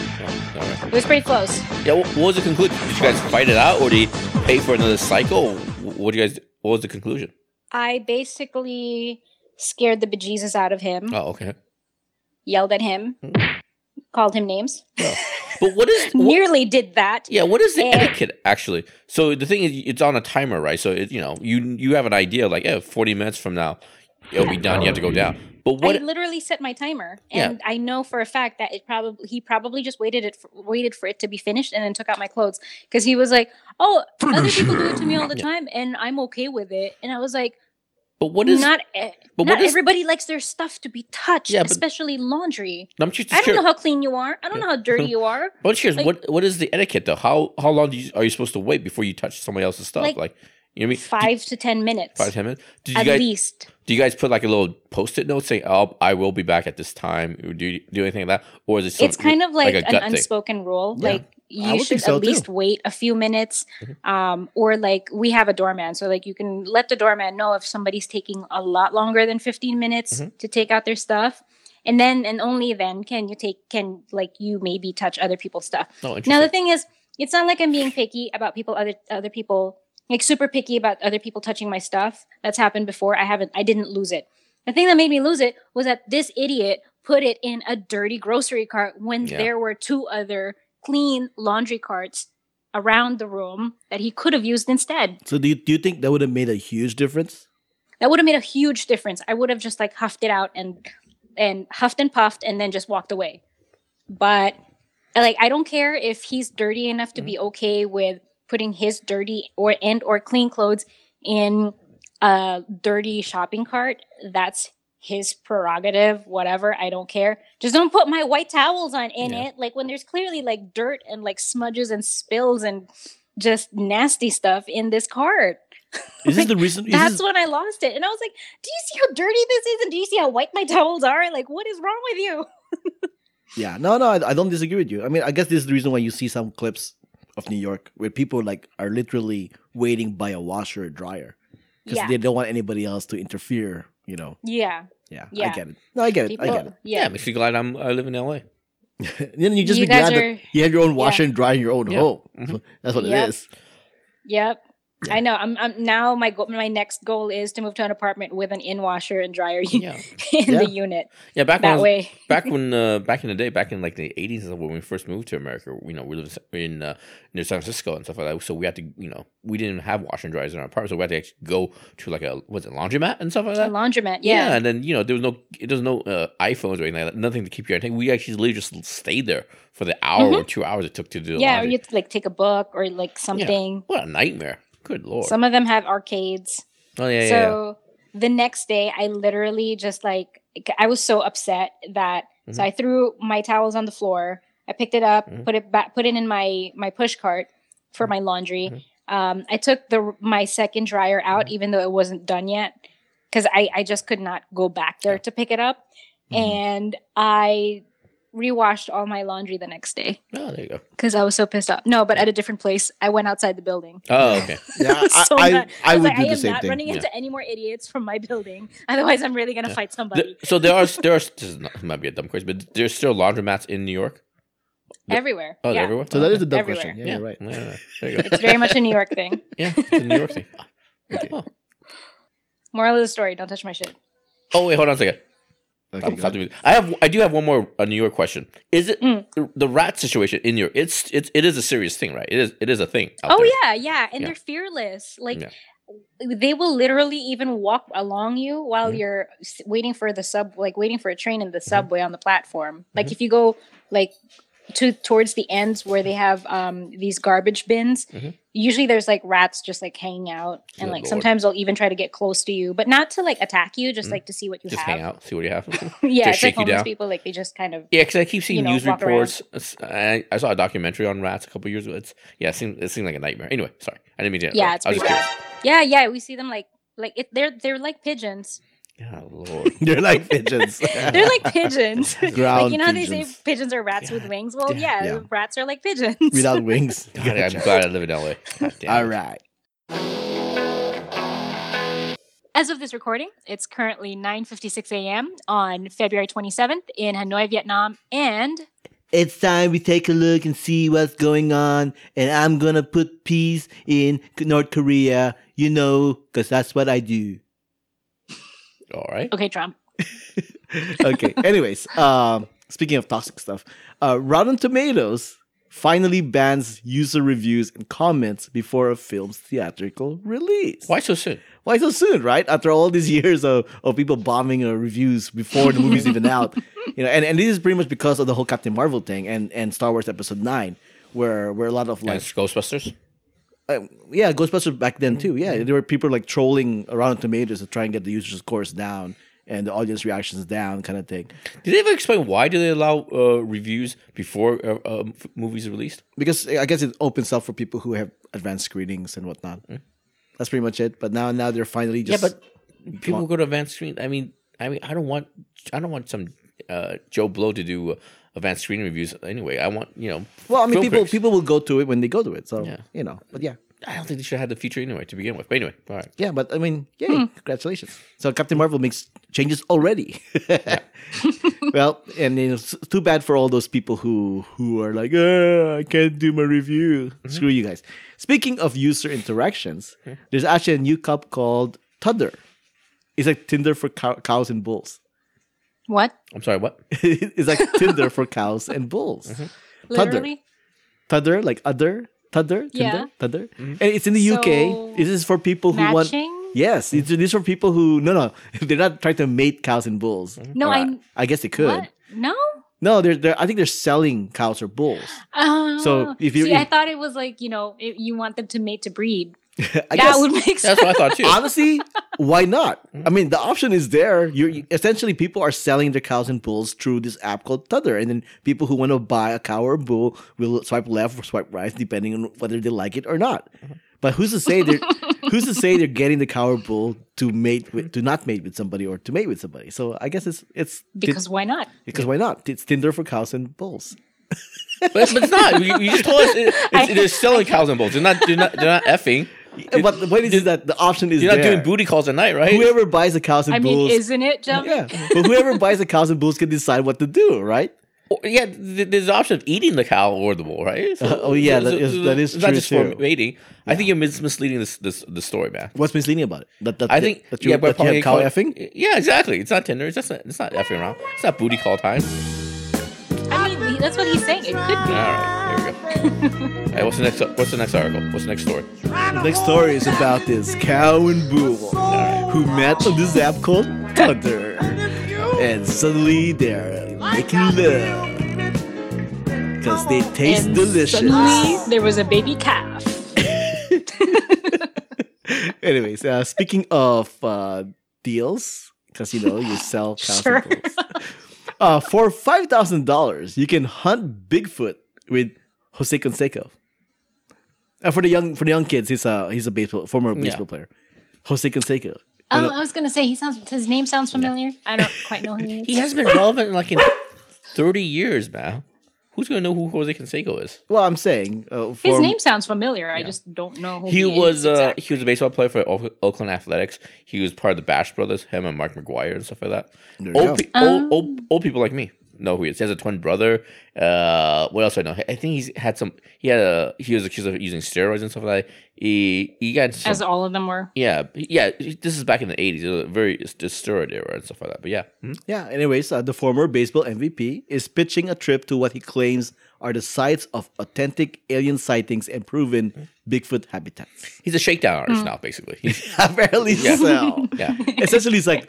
all right. It was pretty close. Yeah, what, what was the conclusion? Did you guys fight it out, or did he pay for another cycle? What do you guys? What was the conclusion? I basically scared the bejesus out of him, Oh, okay. yelled at him, hmm. called him names. Oh. But what is? What, Nearly did that. yeah, what is the Eh. etiquette actually? So the thing is, it's on a timer, right? So it, you know, you you have an idea like, yeah, forty minutes from now, it'll be done. You have to go down. But what? I literally set my timer, Yeah. and I know for a fact that it probably he probably just waited it for, waited for it to be finished and then took out my clothes because he was like, "Oh, other people do it to me all the Yeah. time, and I'm okay with it." And I was like, but what is? "Not, but not is- everybody likes their stuff to be touched, Yeah, but- especially laundry. I'm just I don't curious. know how clean you are. I don't know how dirty you are. Just curious. like- what what is the etiquette though? How how long do you, are you supposed to wait before you touch somebody else's stuff? Like, Like, you know what I mean? Five to ten minutes, Five ten minutes. Did you at guys least." do you guys put like a little post-it note saying, "Oh, I will be back at this time"? Do you do anything like that, or is it? Some, it's kind of like, a an gut thing? unspoken rule. Yeah. Like you should so, at least wait a few minutes, Mm-hmm. um, or like we have a doorman, so like you can let the doorman know if somebody's taking a lot longer than fifteen minutes Mm-hmm. to take out their stuff, and then and only then can you take can like you maybe touch other people's stuff. Oh, Now the thing is, it's not like I'm being picky about people other other people like super picky about other people touching my stuff. That's happened before. I haven't I didn't lose it. The thing that made me lose it was that this idiot put it in a dirty grocery cart when Yeah. there were two other clean laundry carts around the room that he could have used instead. So do you, do you think that would have made a huge difference? That would have made a huge difference. I would have just like huffed it out and and huffed and puffed and then just walked away. But like I don't care if he's dirty enough to be mm-hmm. okay with putting his dirty or and or clean clothes in a dirty shopping cart. That's his prerogative, whatever. I don't care. Just don't put my white towels on in Yeah. it. Like when there's clearly like dirt and like smudges and spills and just nasty stuff in this cart. Is this the reason? That's this, when I lost it. And I was like, do you see how dirty this is? And do you see how white my towels are? Like, what is wrong with you? yeah, no, no, I, I don't disagree with you. I mean, I guess this is the reason why you see some clips of New York where people like are literally waiting by a washer or dryer because Yeah. they don't want anybody else to interfere. You know? Yeah. Yeah, I get it. No, I get it. People, I get it. yeah, yeah. makes me glad I'm I live in LA. then you just You be glad guys that you have your own washer and dryer in your own Yeah. home. Mhm. That's what Yep. it is. Yep. I know. I'm, I'm now my go- my next goal is to move to an apartment with an in washer and dryer Yeah, in Yeah. the unit. yeah. Back when I That was, way. back when uh, back in the day, back in like the eighties, when we first moved to America, you know, we lived in uh, near San Francisco and stuff like that. So we had to, you know, we didn't have washer and dryers in our apartment, so we had to actually go to like a was it laundromat and stuff like A that. laundromat. Yeah. and then you know there was no there was no uh, iPhones or anything like that, nothing to keep you entertained. We actually literally just stayed there for the hour or two hours it took to do. Mm-hmm. Yeah. Or you like take a book or like something. What a nightmare! Good lord. Some of them have arcades. oh yeah, yeah, yeah. so the next day i literally just like i was so upset that so Mhm. i threw my towels on the floor i picked it up Mhm. put it back put it in my my push cart for my laundry Mhm. um i took the my second dryer out even though it wasn't done yet because i i just could not go back there to pick it up Mhm. and i rewashed all my laundry the next day Oh, there you go. because i was so pissed off no but at a different place i went outside the building Oh, okay. Yeah, I, so I, mad. I was would like, do I the am same not thing. running Yeah. into any more idiots from my building. Otherwise, I'm really gonna fight somebody. Th- so there are there are this is not, this might be a dumb question, but there's still laundromats in New York. the- everywhere. Oh, yeah. everywhere. So that is a dumb Everywhere. question. Yeah, yeah, you're right. Yeah, yeah, there you go. It's very much a New York thing. Yeah, it's a New York thing. Oh. Moral of the story: Don't touch my shit. Oh wait, hold on a second. Okay, I'm go I have I do have one more a New York question. Is it Mm. the, the rat situation in New York? It's it's it is a serious thing, right? It is it is a thing. out Oh there. yeah, yeah, and Yeah. they're fearless. Like Yeah. they will literally even walk along you while Mhm. you're waiting for the sub, like waiting for a train in the Mm-hmm. subway on the platform. Like if you go like to towards the ends where they have um these garbage bins, Mhm. Usually there's like rats just like hanging out, and Good like lord. sometimes they'll even try to get close to you, but not to like attack you, just Mhm. like to see what you have. Just have. hang out, see what you have. yeah, Just it's like shake you homeless down. people. Like they just kind of Yeah, because I keep seeing You know, news reports. I, I saw a documentary on rats a couple years ago. It's yeah, it seemed it seemed like a nightmare. Anyway, sorry, I didn't mean to. yeah, it's I was just. Yeah, yeah, we see them like like it, they're they're like pigeons. Curious. Oh lord. They're like pigeons. They're like pigeons. like Ground you know how they say pigeons. pigeons are rats with wings? Well, Yeah, yeah, yeah. rats are like pigeons. Without wings. God, I'm glad I live in LA. God damn All it. right. as of this recording, it's currently 9:56 a.m. on February 27th in Hanoi, Vietnam, and It's time we take a look and see what's going on. And I'm gonna put peace in North Korea, you know, because that's what I do. All right. okay, Trump. okay. Anyways, um, speaking of toxic stuff, uh, Rotten Tomatoes finally bans user reviews and comments before a film's theatrical release. Why so soon? Why so soon, right? After all these years of, of people bombing uh, reviews before the movie's even out, you know, and, and this is pretty much because of the whole Captain Marvel thing and, and Star Wars Episode Nine, where where a lot of Like like it's Ghostbusters. Uh, yeah, Ghostbusters back then too. Yeah, there were people like trolling around Tomatoes to try and get the users' scores down and the audience reactions down, kind of thing. Did they ever explain why do they allow uh, reviews before uh, uh, movies are released? Because I guess it opens up for people who have advanced screenings and whatnot. That's pretty much it. But now, now they're finally just yeah, but people go to advanced screen. I mean, I mean, I don't want, I don't want some uh, Joe Blow to do uh, advanced screen reviews anyway. I want, you know, well, I mean, people critics. people will go to it when they go to it. So Yeah. you know, but yeah, I don't think they should have had the feature anyway to begin with. But anyway, all right. yeah. But I mean, yay! Congratulations. So Captain Marvel makes changes already. well, and you know, it's too bad for all those people who who are like, "Ah, I can't do my review. Screw you guys. Speaking of user interactions, there's actually a new cup called Tudder. It's like Tinder for cow- cows and bulls. What? I'm sorry. What? it's like Tinder for cows and bulls. Mm-hmm. Tudder. Literally? Tudder, like other, Tudder, Tinder, Yeah. Tudder. Mm-hmm. And it's in the So, UK. This is for people who want. Matching? Yes, it's, these are people who no no they're not trying to mate cows and bulls. Mm-hmm. No, Or, I. I guess they could. What? No. No, they're, they're I think they're selling cows or bulls. Oh. So, if you- see, I thought it was like you know it, you want them to mate to breed. I that guess would make sense. That's what I thought too. honestly, why not? Mm-hmm. I mean, the option is there. You're you- essentially people are selling their cows and bulls through this app called Tudder, and then people who want to buy a cow or a bull will swipe left or swipe right, depending on whether they like it or not. Mm-hmm. But who's to say they're who's to say they're getting the cow or bull to mate with to not mate with somebody or to mate with somebody? So I guess it's it's because why not? because why not? It's Tinder for cows and bulls. but, but it's not. You, you just told us it, it's, they're selling cows and bulls. They're not. They're not. They're not effing. But the point is, is that the option is You're not there. doing booty calls at night, right? Whoever buys the cows and I mean, isn't it, Jump? yeah. But whoever buys the cows and bulls can decide what to do, right? Or- yeah, there's the option of eating the cow or the bull, right? So- oh, yeah, so- that is- so that is it's not true, just for too. mating. I think you're mis- misleading this, this the story, man. What's misleading about it? That, that I think that you, yeah, but that you have cow effing. Yeah, exactly. It's not Tinder. It's just not, it's not effing around. It's not booty call time. I mean, he- that's what he's saying. It could be. All right, here we go. hey, what's the next? What's the next article? What's the next story? The next story is about this cow and bull who met on this app called Thunder, and suddenly they're making love because they taste And delicious. Suddenly, there was a baby calf. Anyways, uh, speaking of uh, deals, because you know you sell cows Sure. and bulls. Uh, for five thousand dollars, you can hunt Bigfoot with Jose Canseco. Uh, for the young for the young kids, he's a he's a baseball former baseball player. Jose Canseco. Oh, I was gonna say he sounds. His name sounds familiar. I don't quite know who he is. He hasn't been relevant like in thirty years, man. Who's gonna know who Jose Canseco is? Well, I'm saying uh, His name sounds familiar. I just don't know who He he, was is uh, exactly. he was a baseball player for Oak- Oakland Athletics. He was part of the Bash Brothers, him and Mark McGwire and stuff like that. Old, go. pe- old, old, old people like me know who he is. He has a twin brother. Uh, what else do I know? I think he's had some. He had a. He was accused of using steroids and stuff like that. He he got some, as all of them were. yeah yeah. This is back in the eighties. It was a very it's steroid era and stuff like that. But yeah, Mhm. yeah. Anyways, uh, the former baseball MVP is pitching a trip to what he claims are the sites of authentic alien sightings and proven Bigfoot habitats. he's a shakedown artist Hmm. now. Basically, he's, Apparently Yeah. so. yeah. Essentially, it's like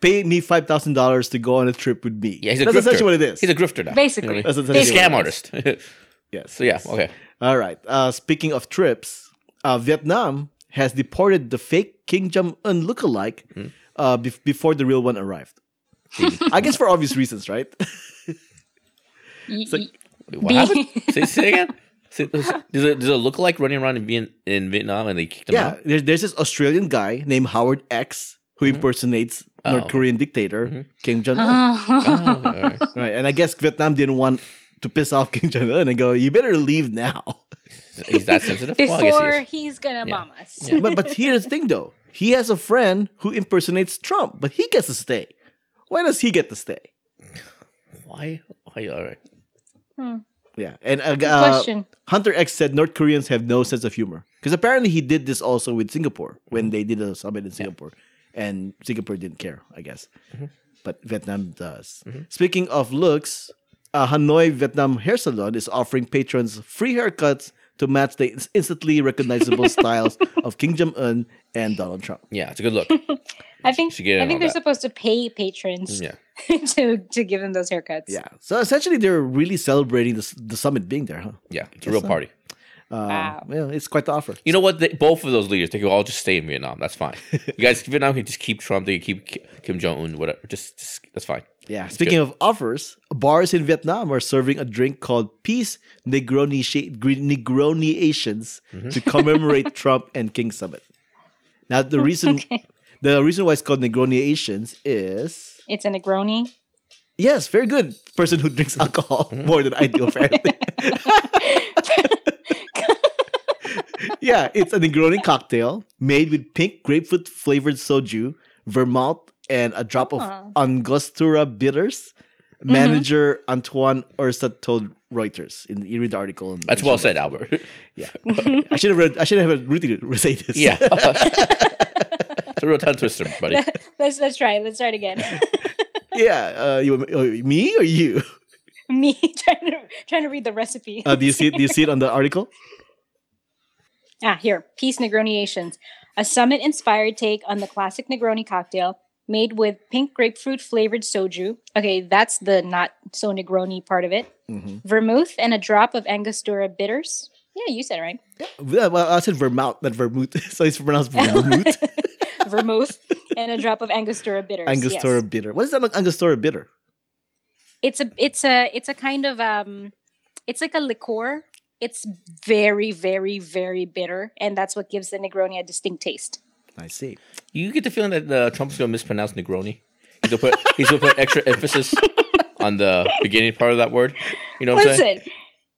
pay me five thousand dollars to go on a trip with me. Yeah, he's a That's grifter. essentially what it is. He's a grifter now. Basically. You know I mean? That's he's a scam artist. yes. so yeah, okay. All right. Uh, speaking of trips, uh, Vietnam has deported the fake Kim Jong Un lookalike Hmm. uh, bef- before the real one arrived. I guess for obvious reasons, right? Y- like- Wait, what happened? say, say again. Say, does it does it look like running around in, in Vietnam and they kicked him yeah. out? There's, there's this Australian guy named Howard X who impersonates North Oh. Korean dictator Kim Jong Un. Oh, all right. Right. And I guess Vietnam didn't want to piss off Kim Jong Un and go, you better leave now. He's that sensitive. Well, he Before is. he's gonna Yeah. bomb us. but but here's the thing though. he has a friend who impersonates Trump, but he gets to stay. Why does he get to stay? Why? Why? All right. Yeah, and uh, Good uh, question. Howard X said North Koreans have no sense of humor because apparently he did this also with Singapore when they did a summit in Singapore, and Singapore didn't care, I guess, mm-hmm. but Vietnam does. Mm-hmm. Speaking of looks, uh, Hanoi Vietnam Hair Salon is offering patrons free haircuts to match the instantly recognizable styles of Kim Jong Un and Donald Trump. Yeah, it's a good look. I think Should get in I think they're that. supposed to pay patrons mm, Yeah. to to give them those haircuts. Yeah, so essentially they're really celebrating the, the summit being there, huh? Yeah, it's a real so. party. Uh, Wow. Yeah, it's quite the offer. You know what? They, both of those leaders, they could all just stay in Vietnam. That's fine. You guys, Vietnam can just keep Trump. They can keep Kim Jong Un. Whatever. Just, just that's fine. Yeah. Speaking of offers, bars in Vietnam are serving a drink called Peace Negroni Negroniations to commemorate Trump and Kim Summit. Now the reason the reason why it's called Negroniations is It's a Negroni. Yes, very good. Person who drinks alcohol mm-hmm. more than I do apparently. yeah, it's a Negroni cocktail made with pink grapefruit flavored soju, vermouth, and a drop of. Angostura bitters. Mm-hmm. Manager Antoine Ursa told Reuters in the read the article. in- That's well said, Albert. Yeah, I should have read. I should have had Ruthy say this. yeah. it's a real tongue twister, buddy. let's let's try. it. Let's try it again. Yeah. Uh, you, uh, me or you? Me trying to trying to read the recipe. Uh, do you see it? Do you see it on the article? Ah, here. Peace Negroniations. A summit inspired take on the classic Negroni cocktail made with pink grapefruit flavored soju. Okay, that's the not so Negroni part of it. Vermouth and a drop of Angostura bitters. Yeah, you said it right. Yeah, well, I said vermouth, not vermouth. So it's pronounced vermouth. Vermouth and a drop of Angostura bitters. Angostura Yes. bitter. What is that? Angostura bitter? It's a it's a it's a kind of um it's like a liqueur. It's very, very, very bitter, and that's what gives the Negroni a distinct taste. I see. You get the feeling that uh, Trump's going to mispronounce Negroni. He's going to put he's going to put extra emphasis on the beginning part of that word. You know what I'm saying? Listen,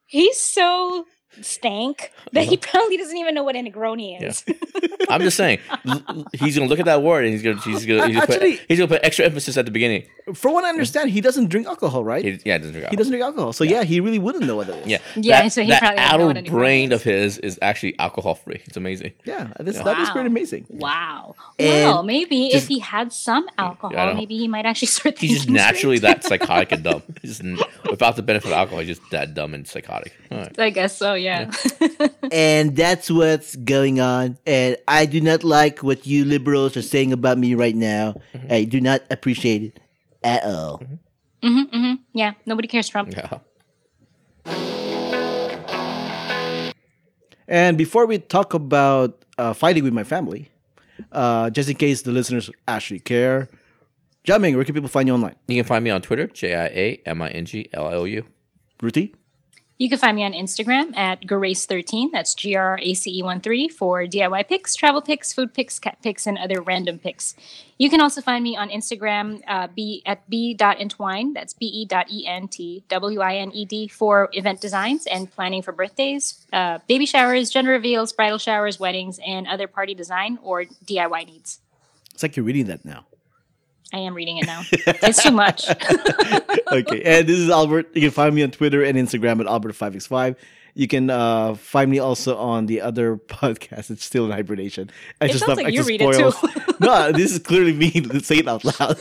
he's so stank that he probably doesn't even know what a Negroni is. I'm just saying. l- l- He's going to look at that word and he's going to he's going to he's gonna Actually- put, he's going to put extra emphasis at the beginning. From what I understand, he doesn't drink alcohol, right? He, He, yeah, it doesn't drink He doesn't drink alcohol, so yeah. he really wouldn't know what that is. Yeah, Yeah, that, so he that probably doesn't know a adult brain Negroni of his is actually alcohol free. It's amazing. yeah, this, that is Wow. pretty amazing. Wow. And well, maybe just- if he had some alcohol, I maybe he might actually start He's just naturally straight. that psychotic and dumb. He's just, without the benefit of alcohol, he's just that dumb and psychotic. All right. I guess so, yeah. And that's what's going on. And I do not like what you liberals are saying about me right now. I do not appreciate it at all. hmm hmm Yeah, nobody cares, Trump. Yeah. And before we talk about uh, fighting with my family, uh, just in case the listeners actually care, Jiaming, where can people find you online? You can find me on Twitter, J I A M I N G L I O U. Ruthy? You can find me on Instagram at Grace13. That's G R A C E 1 3 for DIY pics, travel pics, food pics, cat pics, and other random pics. You can also find me on Instagram uh, b at b.entwine. That's b e e n t w i n e d for event designs and planning for birthdays, uh, baby showers, gender reveals, bridal showers, weddings, and other party design or DIY needs. It's like you're reading that now. I am reading it now. it's too much. okay, and this is Albert. You can find me on Twitter and Instagram at Albert5x5. You can uh, find me also on the other podcast. It's still in hibernation. I It sounds like you read it too. no, this is clearly me saying it out loud.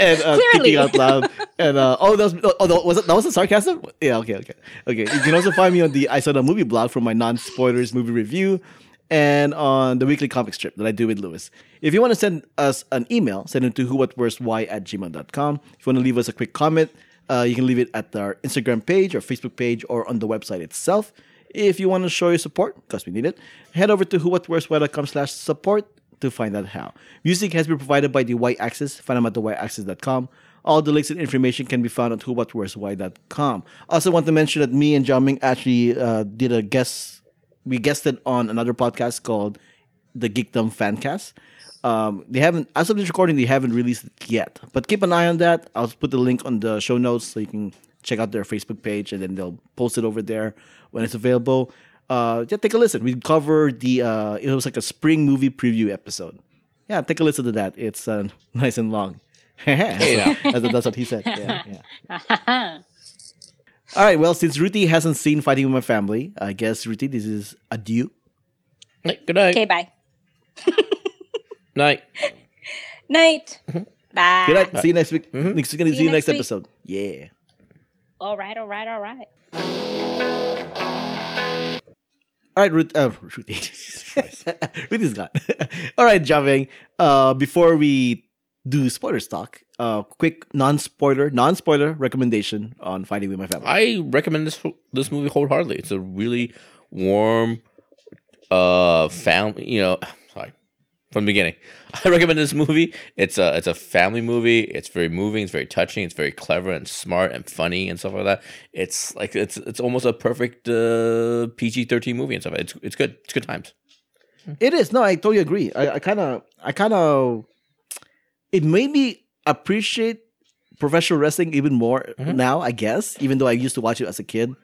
and uh, Clearly. thinking out loud. And uh, oh, that was oh, that was that was a sarcasm. Yeah, okay, okay, okay. You can also find me on the I saw the movie blog for my non spoilers movie review, and on the weekly comic strip that I do with Lewis. If you want to send us an email, send it to who what worst why at gmail.com. If you want to leave us a quick comment, uh, you can leave it at our Instagram page or Facebook page or on the website itself. If you want to show your support, because we need it, head over to whowhatworstwhy.com slash support to find out how. Music has been provided by the Y Axis. Find them at theyAxis.com. All the links and information can be found at whowhatwhereswhy.com. Also want to mention that me and Jiaming actually uh, did a guest, we guested on another podcast called the Geekdom Fancast. Um, they haven't, as of this recording, they haven't released it yet. But keep an eye on that. I'll put the link on the show notes so you can check out their Facebook page and then they'll post it over there when it's available. uh, yeah, take a listen. We covered the uh, it was like a spring movie preview episode. Yeah, take a listen to that. It's uh, nice and long. now. that's, that's what he said. Yeah, yeah. All right. Well, since Ruthy hasn't seen Fighting with My Family, I guess Ruthy, this is adieu. Right, Good night. okay, bye. Night. Night. Bye. Good night. See you next week. Next, gonna see, See you you next next episode. Yeah. All right, all right, all right. All right, Ruth. Uh, Ruthy. Ruthy's gone. All right, Jiaming. Uh, before we do spoiler talk, uh, quick non-spoiler, non-spoiler recommendation on Fighting with My Family. I recommend this this movie wholeheartedly. It's a really warm, uh, family. You know, sorry, from the beginning. I recommend this movie. It's a it's a family movie. It's very moving. It's very touching. It's very clever and smart and funny and stuff like that. It's like it's it's almost a perfect uh, PG thirteen movie and stuff. It's it's good. It's good times. It is. No, I totally agree. I kind of, I kind of, it made me appreciate professional wrestling even more now. I guess, even though I used to watch it as a kid,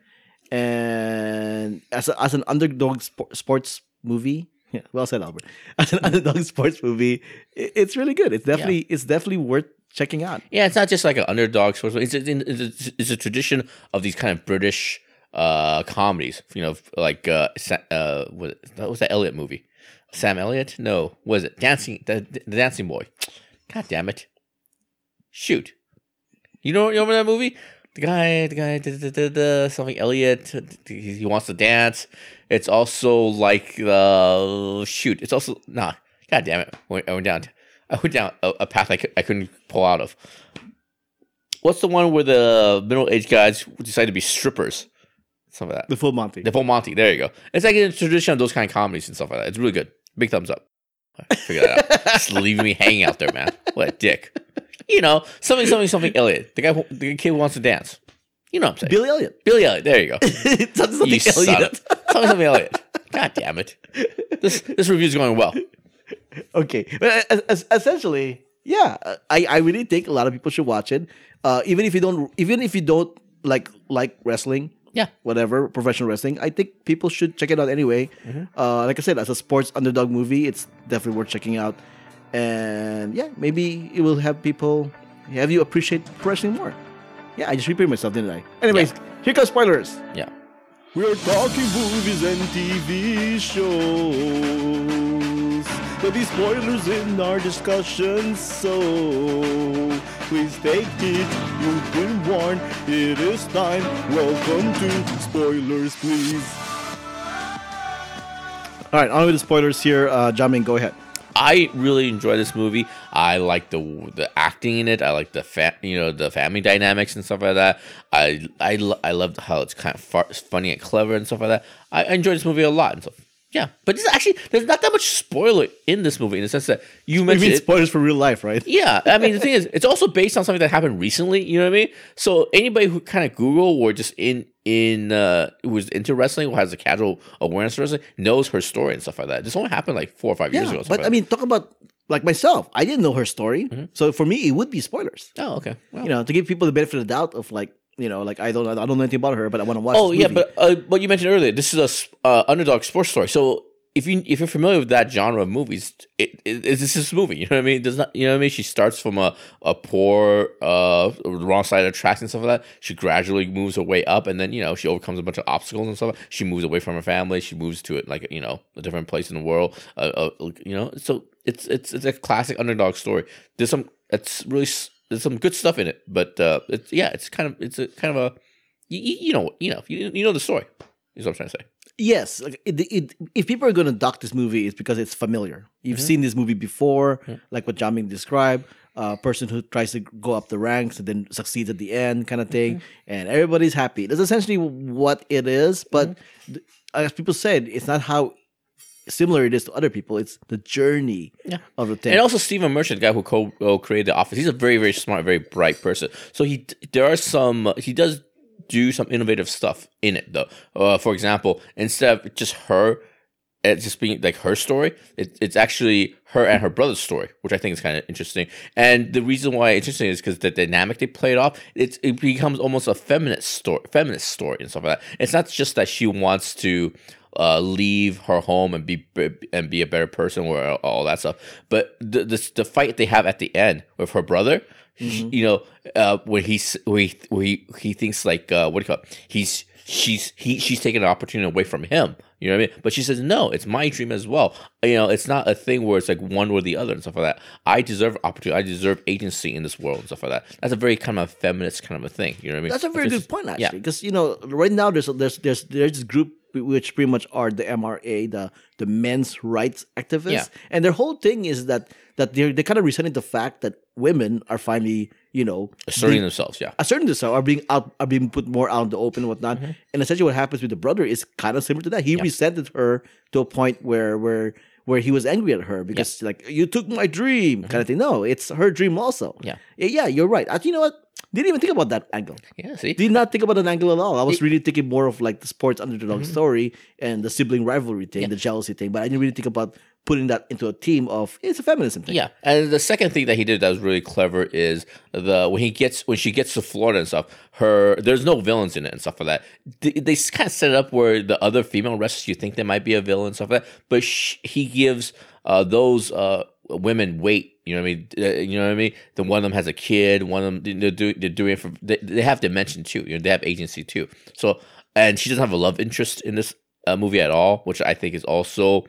and as a, as an underdog spo- sports movie. Yeah, well said, Albert. As an underdog sports movie, i- it's really good. It's definitely, it's definitely worth checking out. Yeah, it's not just like an underdog sports of. It's a, it's a, it's a tradition of these kind of British uh comedies. You know, like uh, uh what what was that Elliot movie? Sam Elliott? No, was it Dancing the, the Dancing Boy? God damn it! Shoot, you know you remember that movie? The guy, the guy, da, da, da, da, something Elliot. He he wants to dance. It's also like uh shoot. It's also nah. God damn it! I went, I went down. I went down a, a path I, I couldn't pull out of. What's the one where the middle aged guys decide to be strippers? Some of that. The full Monty. The Full Monty. There you go. It's like a tradition of those kind of comedies and stuff like that. It's really good. Big thumbs up. Figure that out. Just leaving me hanging out there, man. What a dick. You know, something, something, something. Elliot, the guy, the kid who wants to dance. You know what I'm saying? Billy Elliot. Billy Elliot. There you go. Not something you Elliot. something, something Elliot. God damn it. This this review's going well. okay but es- essentially yeah I, I really think a lot of people should watch it uh, even if you don't even if you don't like like wrestling Yeah. whatever professional wrestling i think people should check it out anyway uh, like i said as a sports underdog movie it's definitely worth checking out and yeah maybe it will have people have you appreciate pro wrestling more yeah i just repeated myself didn't i anyways here comes spoilers Yeah. we're talking movies and TV shows. There'll be spoilers in our discussions, so please take it. You've been warned. It is time. Welcome to Spoilers, please. All right, on with the spoilers here. Uh, Jiaming, go ahead. I really enjoy this movie. I like the the acting in it. I like the fa- you know the family dynamics and stuff like that. I I lo- I love how it's kind of far- funny and clever and stuff like that. I, enjoy this movie a lot and stuff. Yeah, but this actually there's not that much spoiler in this movie in the sense that you You mentioned mean it. spoilers for real life, right? Yeah, I mean the thing is, it's also based on something that happened recently. You know what I mean? So anybody who kind of Google or just in in uh who's into wrestling or has a casual awareness of wrestling knows her story and stuff like that. This only happened like four or five years ago. but like I mean, talk about like myself. I didn't know her story, so for me, it would be spoilers. oh okay. Well, You know, to give people the benefit of the doubt of like, you know, like I don't, I don't know anything about her, but I want to watch. Oh yeah, but uh, but you mentioned earlier this is a uh, underdog sports story. So if you if you're familiar with that genre of movies, it, it, it's this movie. You know what I mean? It does not you know what I mean? She starts from a a poor uh wrong side of the tracks and stuff like that. She gradually moves her way up, and then you know she overcomes a bunch of obstacles and stuff. She moves away from her family. She moves to it like you know a different place in the world. Uh, uh, you know, so it's it's it's a classic underdog story. There's some it's really there's some good stuff in it, but uh, it's yeah, it's kind of it's a kind of a you, you know you know you, you know the story is what I'm trying to say. yes, like, it, it, if people are going to dock this movie, it's because it's familiar. You've Mm-hmm. seen this movie before, like what Jiaming described. A person who tries to go up the ranks and then succeeds at the end, kind of thing, Mm-hmm. and everybody's happy. That's essentially what it is. But Mm-hmm. th- as people said, it's not how similar it is to other people. It's the journey Yeah. of the thing. And also Stephen Merchant, the guy who co uh, created The Office, he's a very very smart, very bright person. So he there are some he does do some innovative stuff in it though. Uh, for example, instead of just her. It just being like her story, it, it's actually her and her brother's story, which I think is kind of interesting. And the reason why it's interesting is because the dynamic they played off, it's, it becomes almost a feminist story, feminist story and stuff like that. It's not just that she wants to uh, leave her home and be and be a better person or all that stuff. But the the, the fight they have at the end with her brother, Mm-hmm. you know, uh, when he's where he, where he he thinks like uh, what do you call it? He's she's he she's taking an opportunity away from him. You know what I mean? But she says no, it's my dream as well. You know, it's not a thing where it's like one or the other and stuff like that. I deserve opportunity. I deserve agency in this world and stuff like that. That's a very kind of feminist kind of a thing. You know what I mean? That's a very It's- good point, actually, because you know, right now there's there's there's there's this group which pretty much are the MRA, the the men's rights activists, Yeah. and their whole thing is that that they're they kind of resenting the fact that women are finally you know Asserting being- themselves, yeah. asserting themselves are being out are being put more out in the open and whatnot. Mm-hmm. And essentially, what happens with the brother is kind of similar to that. He resented her to a point where where where he was angry at her because like you took my dream kind of thing. No, it's her dream also. Mm-hmm. Yeah. yeah, yeah, you're right. Actually, you know what? Didn't even think about that angle. Yeah, see? Did not think about an angle at all. I was really thinking more of like the sports underdog Mm-hmm. story and the sibling rivalry thing, the jealousy thing. But I didn't really think about putting that into a team of it's a feminism thing. Yeah, and the second thing that he did that was really clever is the when he gets when she gets to Florida and stuff. Her there's no villains in it and stuff like that. They, they kind of set it up where the other female wrestlers you think there might be a villain and stuff like that, but sh- he gives uh, those uh, women weight. You know what I mean? Uh, you know what I mean? The one of them has a kid. One of them they're, do, they're doing it for they, they have dimension too. You know they have agency too. So and she doesn't have a love interest in this uh, movie at all, which I think is also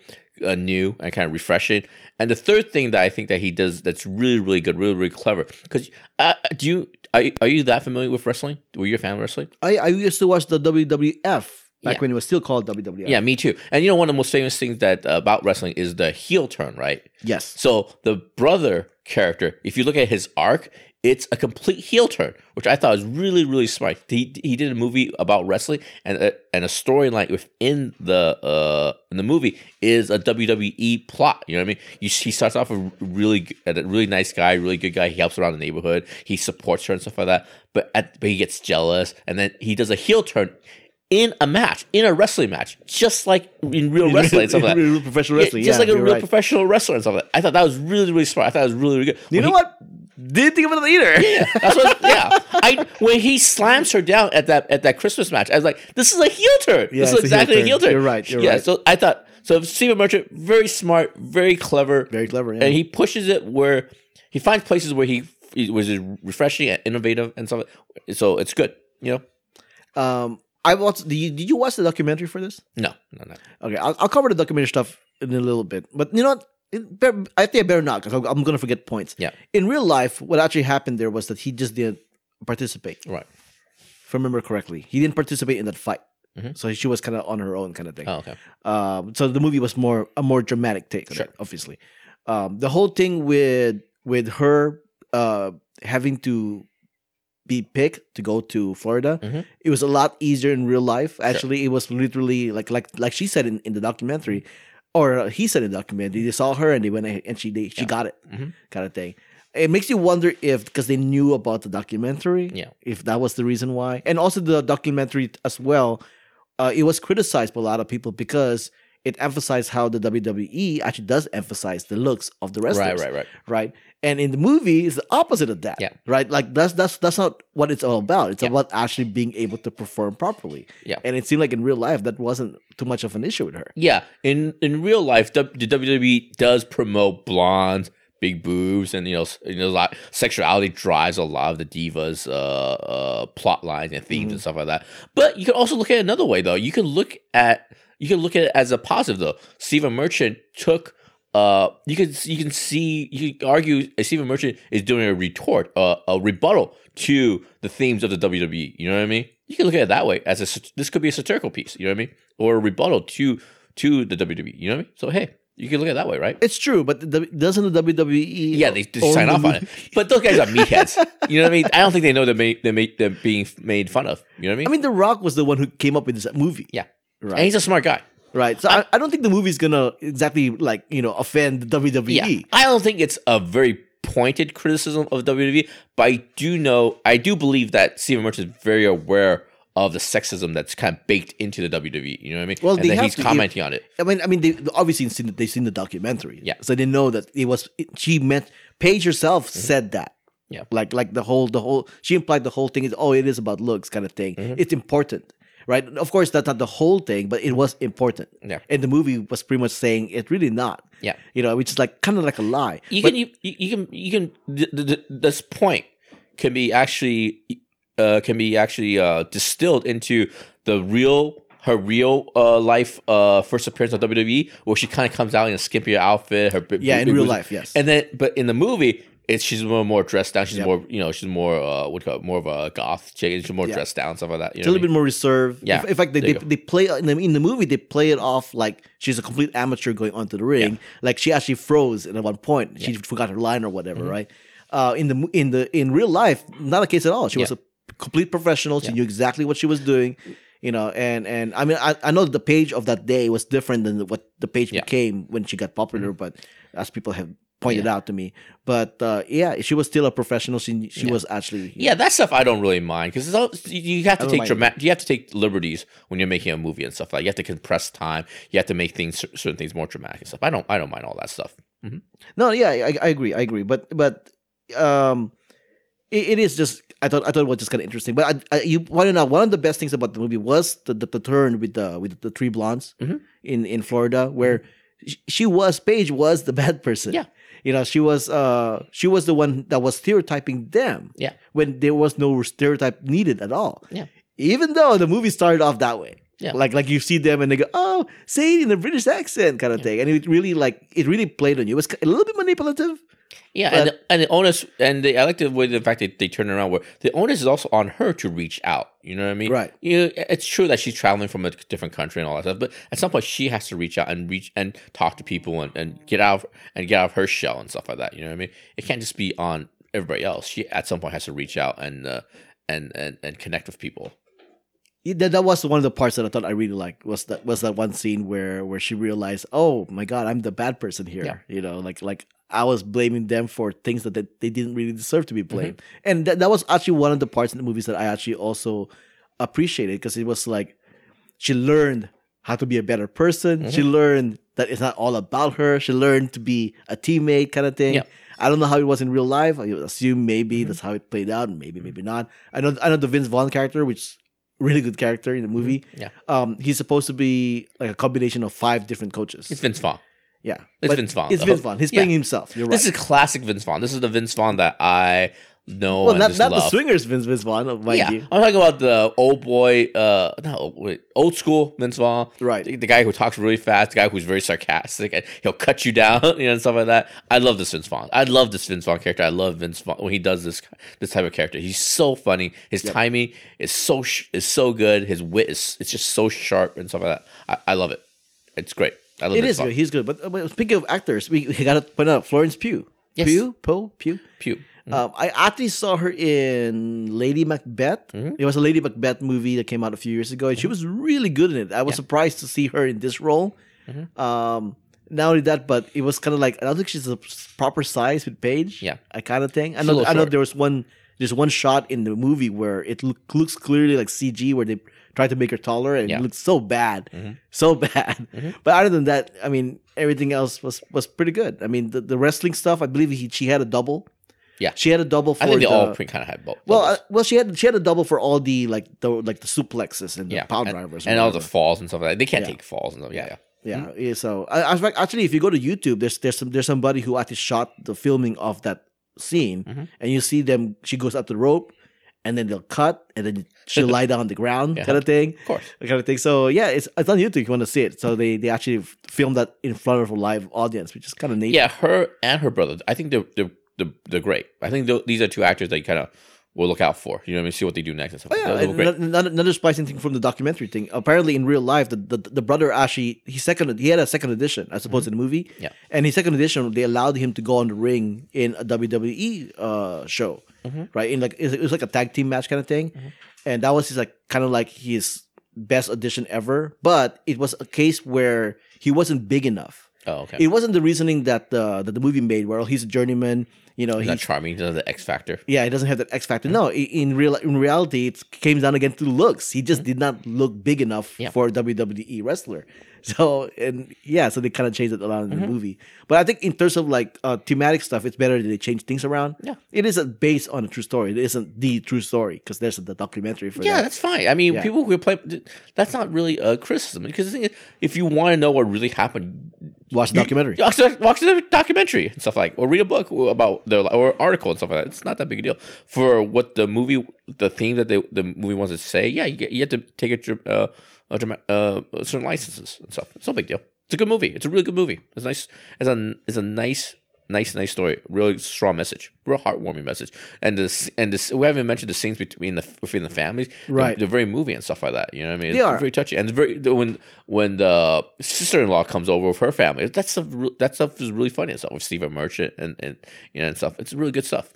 uh, new and kind of refreshing. And the third thing that I think that he does that's really really good, really really clever. Because uh, do you are, you are you that familiar with wrestling? Were you a fan of wrestling? I, I used to watch the WWF back Yeah. when it was still called WWF. Yeah, me too. And you know one of the most famous things that uh, about wrestling is the heel turn, right? Yes. So the brother character, if you look at his arc, it's a complete heel turn, which I thought was really, really smart. He he did a movie about wrestling, and a, and a storyline within the uh in the movie is a WWE plot. You know what I mean? You, he starts off a really a really nice guy, really good guy. He helps around the neighborhood. He supports her and stuff like that. But at, but he gets jealous, and then he does a heel turn. In a match, in a wrestling match, just like in real wrestling, and stuff like that. Real professional Yeah, wrestling. just yeah, like a real right. professional wrestler and stuff like. I thought that was really, really smart. I thought it was really, really good. You When know he- what? Didn't think of it either. Yeah, that's what. Yeah, I when he slams her down at that at that Christmas match, I was like, "This is a heel turn. Yeah, this is a heel exactly a heel turn." You're right, you're yeah, right. so I thought so. Stephen Merchant, very smart, very clever, Very clever. Yeah. and he pushes it where he finds places where he, he was refreshing and innovative and stuff. So it's good. You know, um, I watched. Did you, did you watch the documentary for this? no, no, no. Okay, I'll, I'll cover the documentary stuff in a little bit. But you know what? It, better- I think I better not because I'm going to forget points. Yeah. In real life, what actually happened there was that he just didn't participate. Right. If I remember correctly, he didn't participate in that fight. Mhm. So she was kind of on her own, kind of thing. Oh, okay. Um, so the movie was more a more dramatic take, Sure. it, obviously. Um, the whole thing with with her uh, having to be picked to go to Florida, Mhm. it was a lot easier in real life. Actually, it was literally like like like she said in, in the documentary, or he said in the documentary. They saw her and they went and she they, she got it, Mhm. kind of thing. It makes you wonder if because they knew about the documentary, Yeah. if that was the reason why, and also the documentary as well. Uh, it was criticized by a lot of people because it emphasized how the WWE actually does emphasize the looks of the wrestlers, Right, right, right. right? And in the movie, it's the opposite of that, Yeah. right? Like that's that's that's not what it's all about. It's Yeah. about actually being able to perform properly. Yeah. and it seemed like in real life that wasn't too much of an issue with her. Yeah, in in real life, the, the WWE does promote blondes, big boobs, and you know, you know, a lot sexuality drives a lot of the divas' uh, uh, plot lines and themes and stuff like that. But you can also look at it another way, though. You can look at you can look at it as a positive, though. Stephen Merchant took. Uh, you can you can see you can argue Stephen Merchant is doing a retort, uh, a rebuttal to the themes of the WWE. You know what I mean? You can look at it that way as a this could be a satirical piece. You know what I mean? Or a rebuttal to to the WWE. You know what I mean? So hey, you can look at it that way, right? It's true, but the, doesn't the WWE? Yeah, they, they sign the off on it. But those guys are meatheads. You know what I mean? I don't think they know they're, made, they're, made, they're being made fun of. You know what I mean? I mean, The Rock was the one who came up with this movie. yeah. right. And he's a smart guy. Right. So I, I don't think the movie's gonna exactly like you know offend. WWE. Yeah. I don't think it's a very pointed criticism of WWE, but I do know, I do believe that Stephen Merchant is very aware of the sexism that's kind of baked into the WWE. You know what I mean? Well, and have he's to- commenting on it. I mean, I mean, they obviously seen they've seen the documentary. Yeah. So they know that it was she meant Paige herself mm-hmm. said that. Yeah. Like like the whole the whole she implied the whole thing is oh it is about looks kind of thing. Mm-hmm. It's important. Right? Of course, that's not the whole thing, but it was important. Yeah. And the movie was pretty much saying it's really not. Yeah. You know, which is like kind of like a lie. You But- can you, you can you can th- th- th- this point can be actually uh can be actually uh distilled into the real her real uh life uh first appearance on WWE where she kind of comes out in a skimpier outfit her Yeah, in real life, yes. and then but in the movie it's she's more more dressed down she's Yep. more you know she's more uh what call it, more of a goth chick she's more Yeah. dressed down stuff like that you It's a little bit more reserved. Yeah, In, in fact, they, they, they play in the, in the movie. They play it off like she's a complete amateur going onto the ring. Like she actually froze at one point. She forgot her line or whatever. Mm-hmm. Right. Uh, in the in the in real life, not a case at all. She was a complete professional. She Yeah. knew exactly what she was doing. You know, and and I mean, I, I know the Paige of that day was different than what the Paige Yeah. Mm-hmm. became when she got popular. But as people have pointed Yeah. out to me, but uh, yeah, she was still a professional. She she Yeah. was actually Yeah, that stuff I don't really mind because you have to take dramatic. You have to take liberties when you're making a movie and stuff like. You have to compress time. You have to make things certain things more dramatic and stuff. I don't I don't mind all that stuff. No, yeah, I, I agree, I agree, but but um, it, it is just I thought I thought it was just kind of interesting. But I, I, you pointed out one of the best things about the movie was the, the, the turn with the with the three blondes Mhm. in in Florida, where she was Paige was the bad person. Yeah. You know she was uh she was the one that was stereotyping them. Yeah. when there was no stereotype needed at all. Yeah. even though the movie started off that way. Yeah. Like like you see them and they go, oh, say it in a British accent kind of thing. And it really like it really played on you. It was a little bit manipulative. Yeah, But- and the, and the onus and the, I like the way the fact that they turn around where the onus is also on her to reach out. You know what I mean? Right. You know, it's true that she's traveling from a different country and all that stuff, but at some point she has to reach out and reach and talk to people and, and get out of, and get out of her shell and stuff like that. You know what I mean? It can't just be on everybody else. She at some point has to reach out and uh, and and and connect with people. That, that was one of the parts that I thought I really liked was that was that one scene where where she realized, oh my god, I'm the bad person here. Yeah. You know, like like I was blaming them for things that they, they didn't really deserve to be mm-hmm. blamed, and that, that was actually one of the parts in the movies that I actually also appreciated because it was like she learned how to be a better person. She mm-hmm. learned that it's not all about her. She learned to be a teammate kind of thing. Yeah. I don't know how it was in real life. I assume maybe mm-hmm. that's how it played out, maybe maybe not. I know I know the Vince Vaughn character, which really good character in the movie. Yeah. Um, he's supposed to be like a combination of five different coaches. It's Vince Vaughn. Yeah, it's Vince Vaughn, It's though. Vince Vaughn. He's Yeah. playing himself. You're right. This is classic Vince Vaughn. This is the Vince Vaughn that I know well, not not the swingers Vince Vince Vaughn, mind yeah, you. I'm talking about the old boy, uh, not old, wait, old school Vince Vaughn, Right. The, the guy who talks really fast, the guy who's very sarcastic, and he'll cut you down, you know, and stuff like that. I love this Vince Vaughn. I love this Vince Vaughn character. I love Vince Vaughn when he does this this type of character. He's so funny. His timing is so sh- is so good. His wit is it's just so sharp and stuff like that. I, I love it. It's great. I love It Vince good. He's good. But, but speaking of actors, we, we got to point out Florence Pugh. Yes. Pugh, Poe, Pugh. Pew. Um, I actually saw her in Lady Macbeth. Mm-hmm. It was a Lady Macbeth movie that came out a few years ago, and she was really good in it. I was surprised to see her in this role. Mm-hmm. Um, not only that, but it was kind of like I don't think she's a proper size with Paige. Yeah. I kind of thing. I know. I know short. there was one. There's one shot in the movie where it look, looks clearly like CG, where they tried to make her taller, and Yeah. Mm-hmm. it looked so bad, so bad. But other than that, I mean, everything else was was pretty good. I mean, the, the wrestling stuff. I believe he, she had a double. Yeah. She had a double for I think they the, all kind of had both. well, uh, well, she had she had a double for all the like the like the suplexes and the yeah, power drivers and all the falls and stuff like that. They can't Yeah. take falls and stuff. Yeah, yeah. yeah. yeah, So, I, I, actually, if you go to YouTube, there's there's some there's somebody who actually shot the filming of that scene, Mhm. and you see them. She goes up the rope, and then they'll cut, and then she'll lie down on the ground, Yeah. kind of thing, Of course. kind of thing. So yeah, it's it's on YouTube if you want to see it. So they they actually filmed that in front of a live audience, which is kind of neat. Yeah, her and her brother. I think they're they're they're, they're great. I think these are two actors that you kind of will look out for. You know what I mean? See what they do next and stuff. Oh yeah, They're- they're and another, another thing from the documentary thing. Apparently, in real life, the, the, the brother actually he second he had a second edition, I suppose, in the movie. Mm-hmm. Yeah. and his second edition, they allowed him to go on the ring in a WWE uh, show, Mm-hmm. right? In like it was like a tag team match kind of thing, and that was his like kind of like his best edition ever. But it was a case where he wasn't big enough. Oh, okay. It wasn't the reasoning that the that the movie made, where he's a journeyman. You know, He's not charming. He doesn't have the X factor. yeah, he doesn't have that X factor. No, in real in reality, it came down again to looks. He just did not look big enough Mm-hmm. Yeah. for a WWE wrestler. So and yeah, so they kind of changed it around Mm-hmm. in the movie. But I think in terms of like uh, thematic stuff, it's better that they change things around. Yeah. it isn't based on a true story. It isn't the true story because there's the documentary for Yeah, that. that's fine. I mean, Yeah. people who play that's not really a criticism because the thing is, if you want to know what really happened, Watch the documentary. watch the, watch the documentary and stuff like, or read a book about their or article and stuff like that. It's not that big a deal for what the movie, the theme that they, the movie wants to say. Yeah, you get you have to take a, dr- uh, uh, certain licenses and stuff. It's no big deal. It's a good movie. It's a really good movie. It's nice. It's a it's a nice. Nice, nice story. Really strong message. Real heartwarming message. And this, and this, we haven't mentioned the scenes between the between the families. They're- Right. They're, very moving and stuff like that. You know what I mean? They It's are. very touchy. And very when when the sister in law comes over with her family, that stuff that stuff is really funny and stuff with Stephen Merchant and and you know and stuff. It's really good stuff.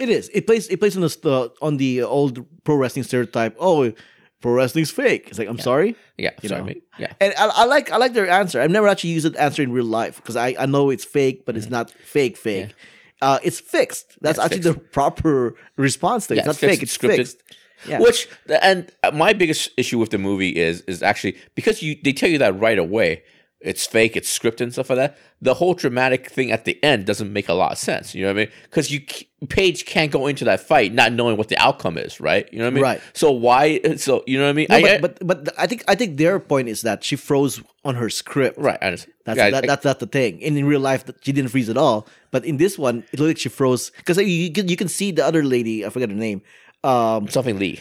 It is. It plays. It plays on the on the old pro wrestling stereotype. Oh, pro wrestling's fake. It's like I'm sorry. Yeah, You sorry, know. mate. Yeah, And I, I like I like their answer. I've never actually used that answer in real life because I, I know it's fake, but it's not fake fake. Uh, it's fixed. That's Mm-hmm. Yeah, it's actually the proper response thing. Yeah, it's not it's fixed, fake. It's it's scripted. fixed. Yeah. Which and my biggest issue with the movie is is actually because you they tell you that right away. It's fake. It's scripted and stuff like that. The whole dramatic thing at the end doesn't make a lot of sense. You know what I mean? Because you Paige can't go into that fight not knowing what the outcome is, right? You know what I mean? Right. So why? So you know what I mean? No, I- but, I- but but I think I think their point is that she froze on her script. right. I understand. That's Yeah, that, I- that's not the thing. And in real life, she didn't freeze at all. But in this one, it looked like she froze because you, you can you can see the other lady. I forget her name. Um, something Lee.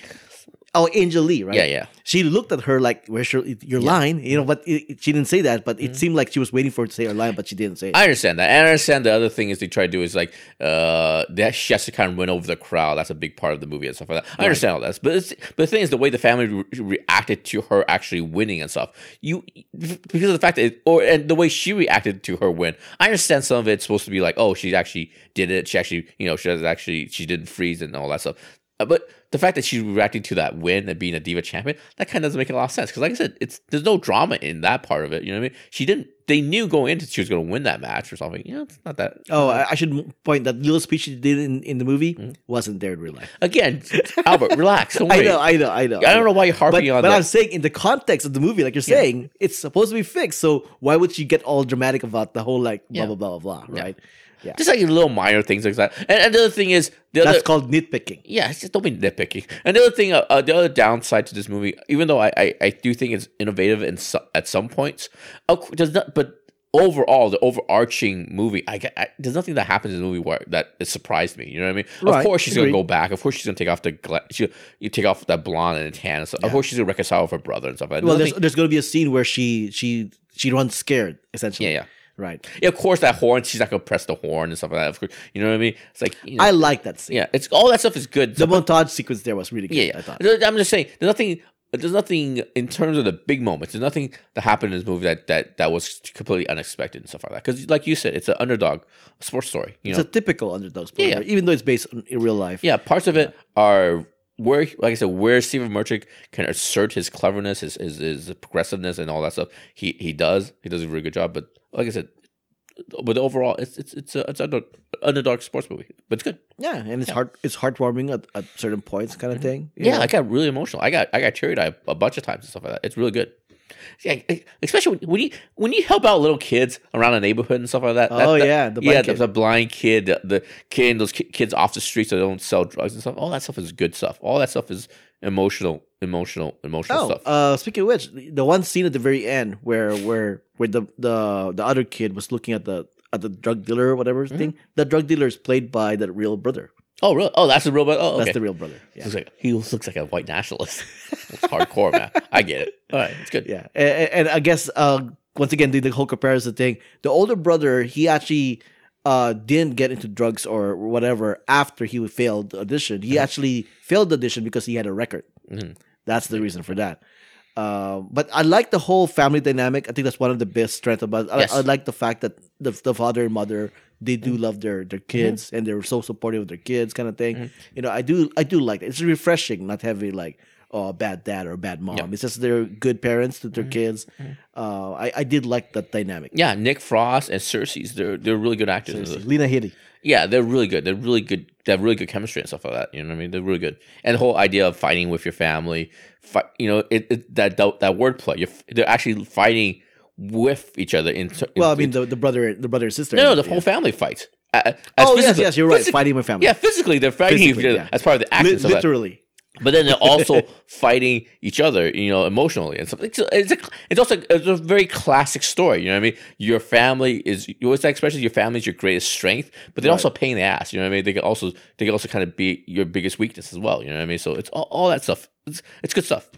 Oh, AJ Lee, right? Yeah, yeah. She looked at her like, "Where's your your line?" You know, but it, it- she didn't say that. But it seemed like she was waiting for her to say her line, but she didn't say it. Mm-hmm. I understand that. And I understand the other thing is they try to do is like uh that she has to kind of win over the crowd. That's a big part of the movie and stuff like that. I understand all that. But it's, but the thing is the way the family re- reacted to her actually winning and stuff. You because of the fact that it, or and the way she reacted to her win. I understand some of it's supposed to be like, oh, she actually did it. She actually, you know, she actually she didn't freeze and all that stuff. Uh, But the fact that she's reacting to that win and being a diva champion, that kind of doesn't make a lot of sense. Because, like I said, it's there's no drama in that part of it. You know what I mean? She didn't. They knew going into she was going to win that match or something. You know, it's not that. Oh, I, I should point that little speech she did in, in the movie Mm-hmm. wasn't there in real life. Again, Albert, relax. I know, I know, I know. I don't know why you're harping But, on but that. I'm saying in the context of the movie, like you're saying, it's supposed to be fixed. So why would she get all dramatic about the whole like blah Yeah. blah blah blah blah, right? Yeah, Just like little minor things like that. And, and the other thing is the that's other. called nitpicking. yeah, it's just don't be nitpicking. And the other thing, uh, uh, the other downside to this movie, even though I, I, I do think it's innovative in so, at some points, cou- does not. But overall, the overarching movie, I, I there's nothing that happens in the movie where that it surprised me. You know what I mean? Right, Of course, she's agreed. gonna go back. Of course, she's gonna take off the gla- she, you take off that blonde and tan. And stuff. Of course, she's gonna reconcile with her brother and stuff. that. Well, there's Nothing- there's going to be a scene where she she she runs scared essentially. yeah, yeah. Right. Yeah, of course, that horn. She's not gonna press the horn and stuff like that. Of course, you know what I mean. It's like you know, I like that scene. yeah, it's all that stuff is good. The montage sequence there was really good. yeah, I yeah. thought. I'm just saying, there's nothing. There's nothing in terms of the big moments. There's nothing that happened in this movie that that that was completely unexpected and stuff like that. Because, like you said, it's an underdog sports story. You It's know, a typical underdog story, Yeah, yeah. even though it's based on, in real life. yeah, parts of it are where, like I said, where Stephen Merchant can assert his cleverness, his, his his progressiveness, and all that stuff. He he does. He does a really good job. But like I said, but overall, it's it's it's a it's an under, underdog sports movie. But it's good. Yeah, and it's heart it's heartwarming at, at certain points, kind of thing. Mm-hmm. Yeah, know? I got really emotional. I got I got teary eyed a bunch of times and stuff like that. It's really good. Yeah, especially when, you when you help out little kids around the neighborhood and stuff like that. that- Oh, that- yeah, the blind yeah, kid. the, the blind kid, the, the kid, those kids off the streets that don't sell drugs and stuff. All that stuff is good stuff. All that stuff is emotional, emotional, emotional Oh, stuff. uh, speaking of which, the one scene at the very end where where where the the the other kid was looking at the at the drug dealer or whatever Mm-hmm. thing, the drug dealer is played by the real brother. Oh, really? Oh, that's the real. Brother. Oh, okay. That's the real brother. Yeah. Looks like, he looks like a white nationalist. it's hardcore, man. I get it. All right, it's good. Yeah, and, and I guess uh, once again, the, the whole comparison thing. The older brother, he actually uh, didn't get into drugs or whatever after he failed the audition. He actually failed the audition because he had a record. Mhm. That's the reason for that. Uh, but I like the whole family dynamic. I think that's one of the best strengths about. I, Yes. I like the fact that the, the father and mother they do love their their kids Mm-hmm. and they're so supportive of their kids, kind of thing. You know, I do I do like it. It's refreshing not having like oh, a bad dad or a bad mom. Mm-hmm. It's just they're good parents to their kids. Uh, I, I did like that dynamic. Yeah, Nick Frost and Cersei's they're they're really good actors. Lena Headey. Yeah, they're really good. They're really good. They have really good chemistry and stuff like that. You know what I mean? They're really good. And the whole idea of fighting with your family, fight, you know, it, it that that, that wordplay. You're, they're actually fighting with each other. In, in Well, I mean the, the brother the brother and sister. no, no, the yeah. whole family fights. As Oh yes, physically- yes, you're right. physic- Fighting with family. Yeah, physically they're fighting Physically, each other yeah. as part of the action. Li- and stuff like that. literally. but then they're also fighting each other, you know, emotionally and stuff. It's, it's, a, it's also it's a very classic story. You know what I mean? Your family is always that expression. Your family is your greatest strength, but they're Right. also a pain in the ass. You know what I mean? They can also they can also kind of be your biggest weakness as well. You know what I mean? So it's all, all that stuff. It's it's good stuff.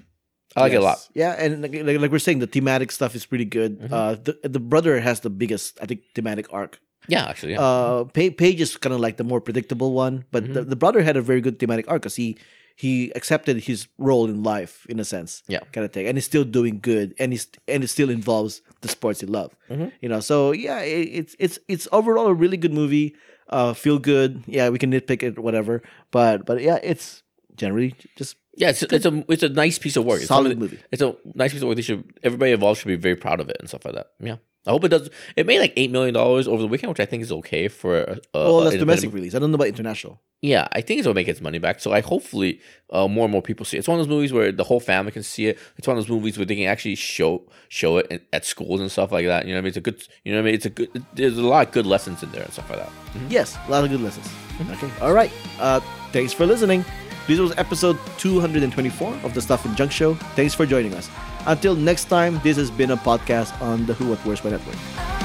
I like it a lot. Yeah, and like, like, like we're saying, the thematic stuff is pretty good. Mm-hmm. Uh, the the brother has the biggest, I think, thematic arc. Yeah, actually, yeah. Uh, Pa- Paige is kind of like the more predictable one, but Mm-hmm. the, the brother had a very good thematic arc because he he accepted his role in life in a sense. Yeah. kind of thing, and he's still doing good, and he's and it still involves the sports he love. Mhm. You know, so yeah, it, it's it's it's overall a really good movie. Uh, feel good. Yeah, we can nitpick it, whatever, but but yeah, it's generally just yeah, it's, it's a it's a nice piece of work. It's Solid something- movie. It's a nice piece of work. They should everybody involved should be very proud of it and stuff like that. Yeah, I hope it does. It made like eight million dollars over the weekend, which I think is okay for. A, well, that's domestic release. I don't know about international. Yeah, I think it'll make its money back. So I hopefully uh, more and more people see it. It's one of those movies where the whole family can see it. It's one of those movies where they can actually show show it in, at schools and stuff like that. You know what I mean? It's a good. You know what I mean? It's a good. There's a lot of good lessons in there and stuff like that. Yes, a lot of good lessons. Okay. All right. Uh, thanks for listening. This was episode 224 of the Stuff and Junk Show. Thanks for joining us. Until next time, this has been a podcast on the Who What Where's Why Network.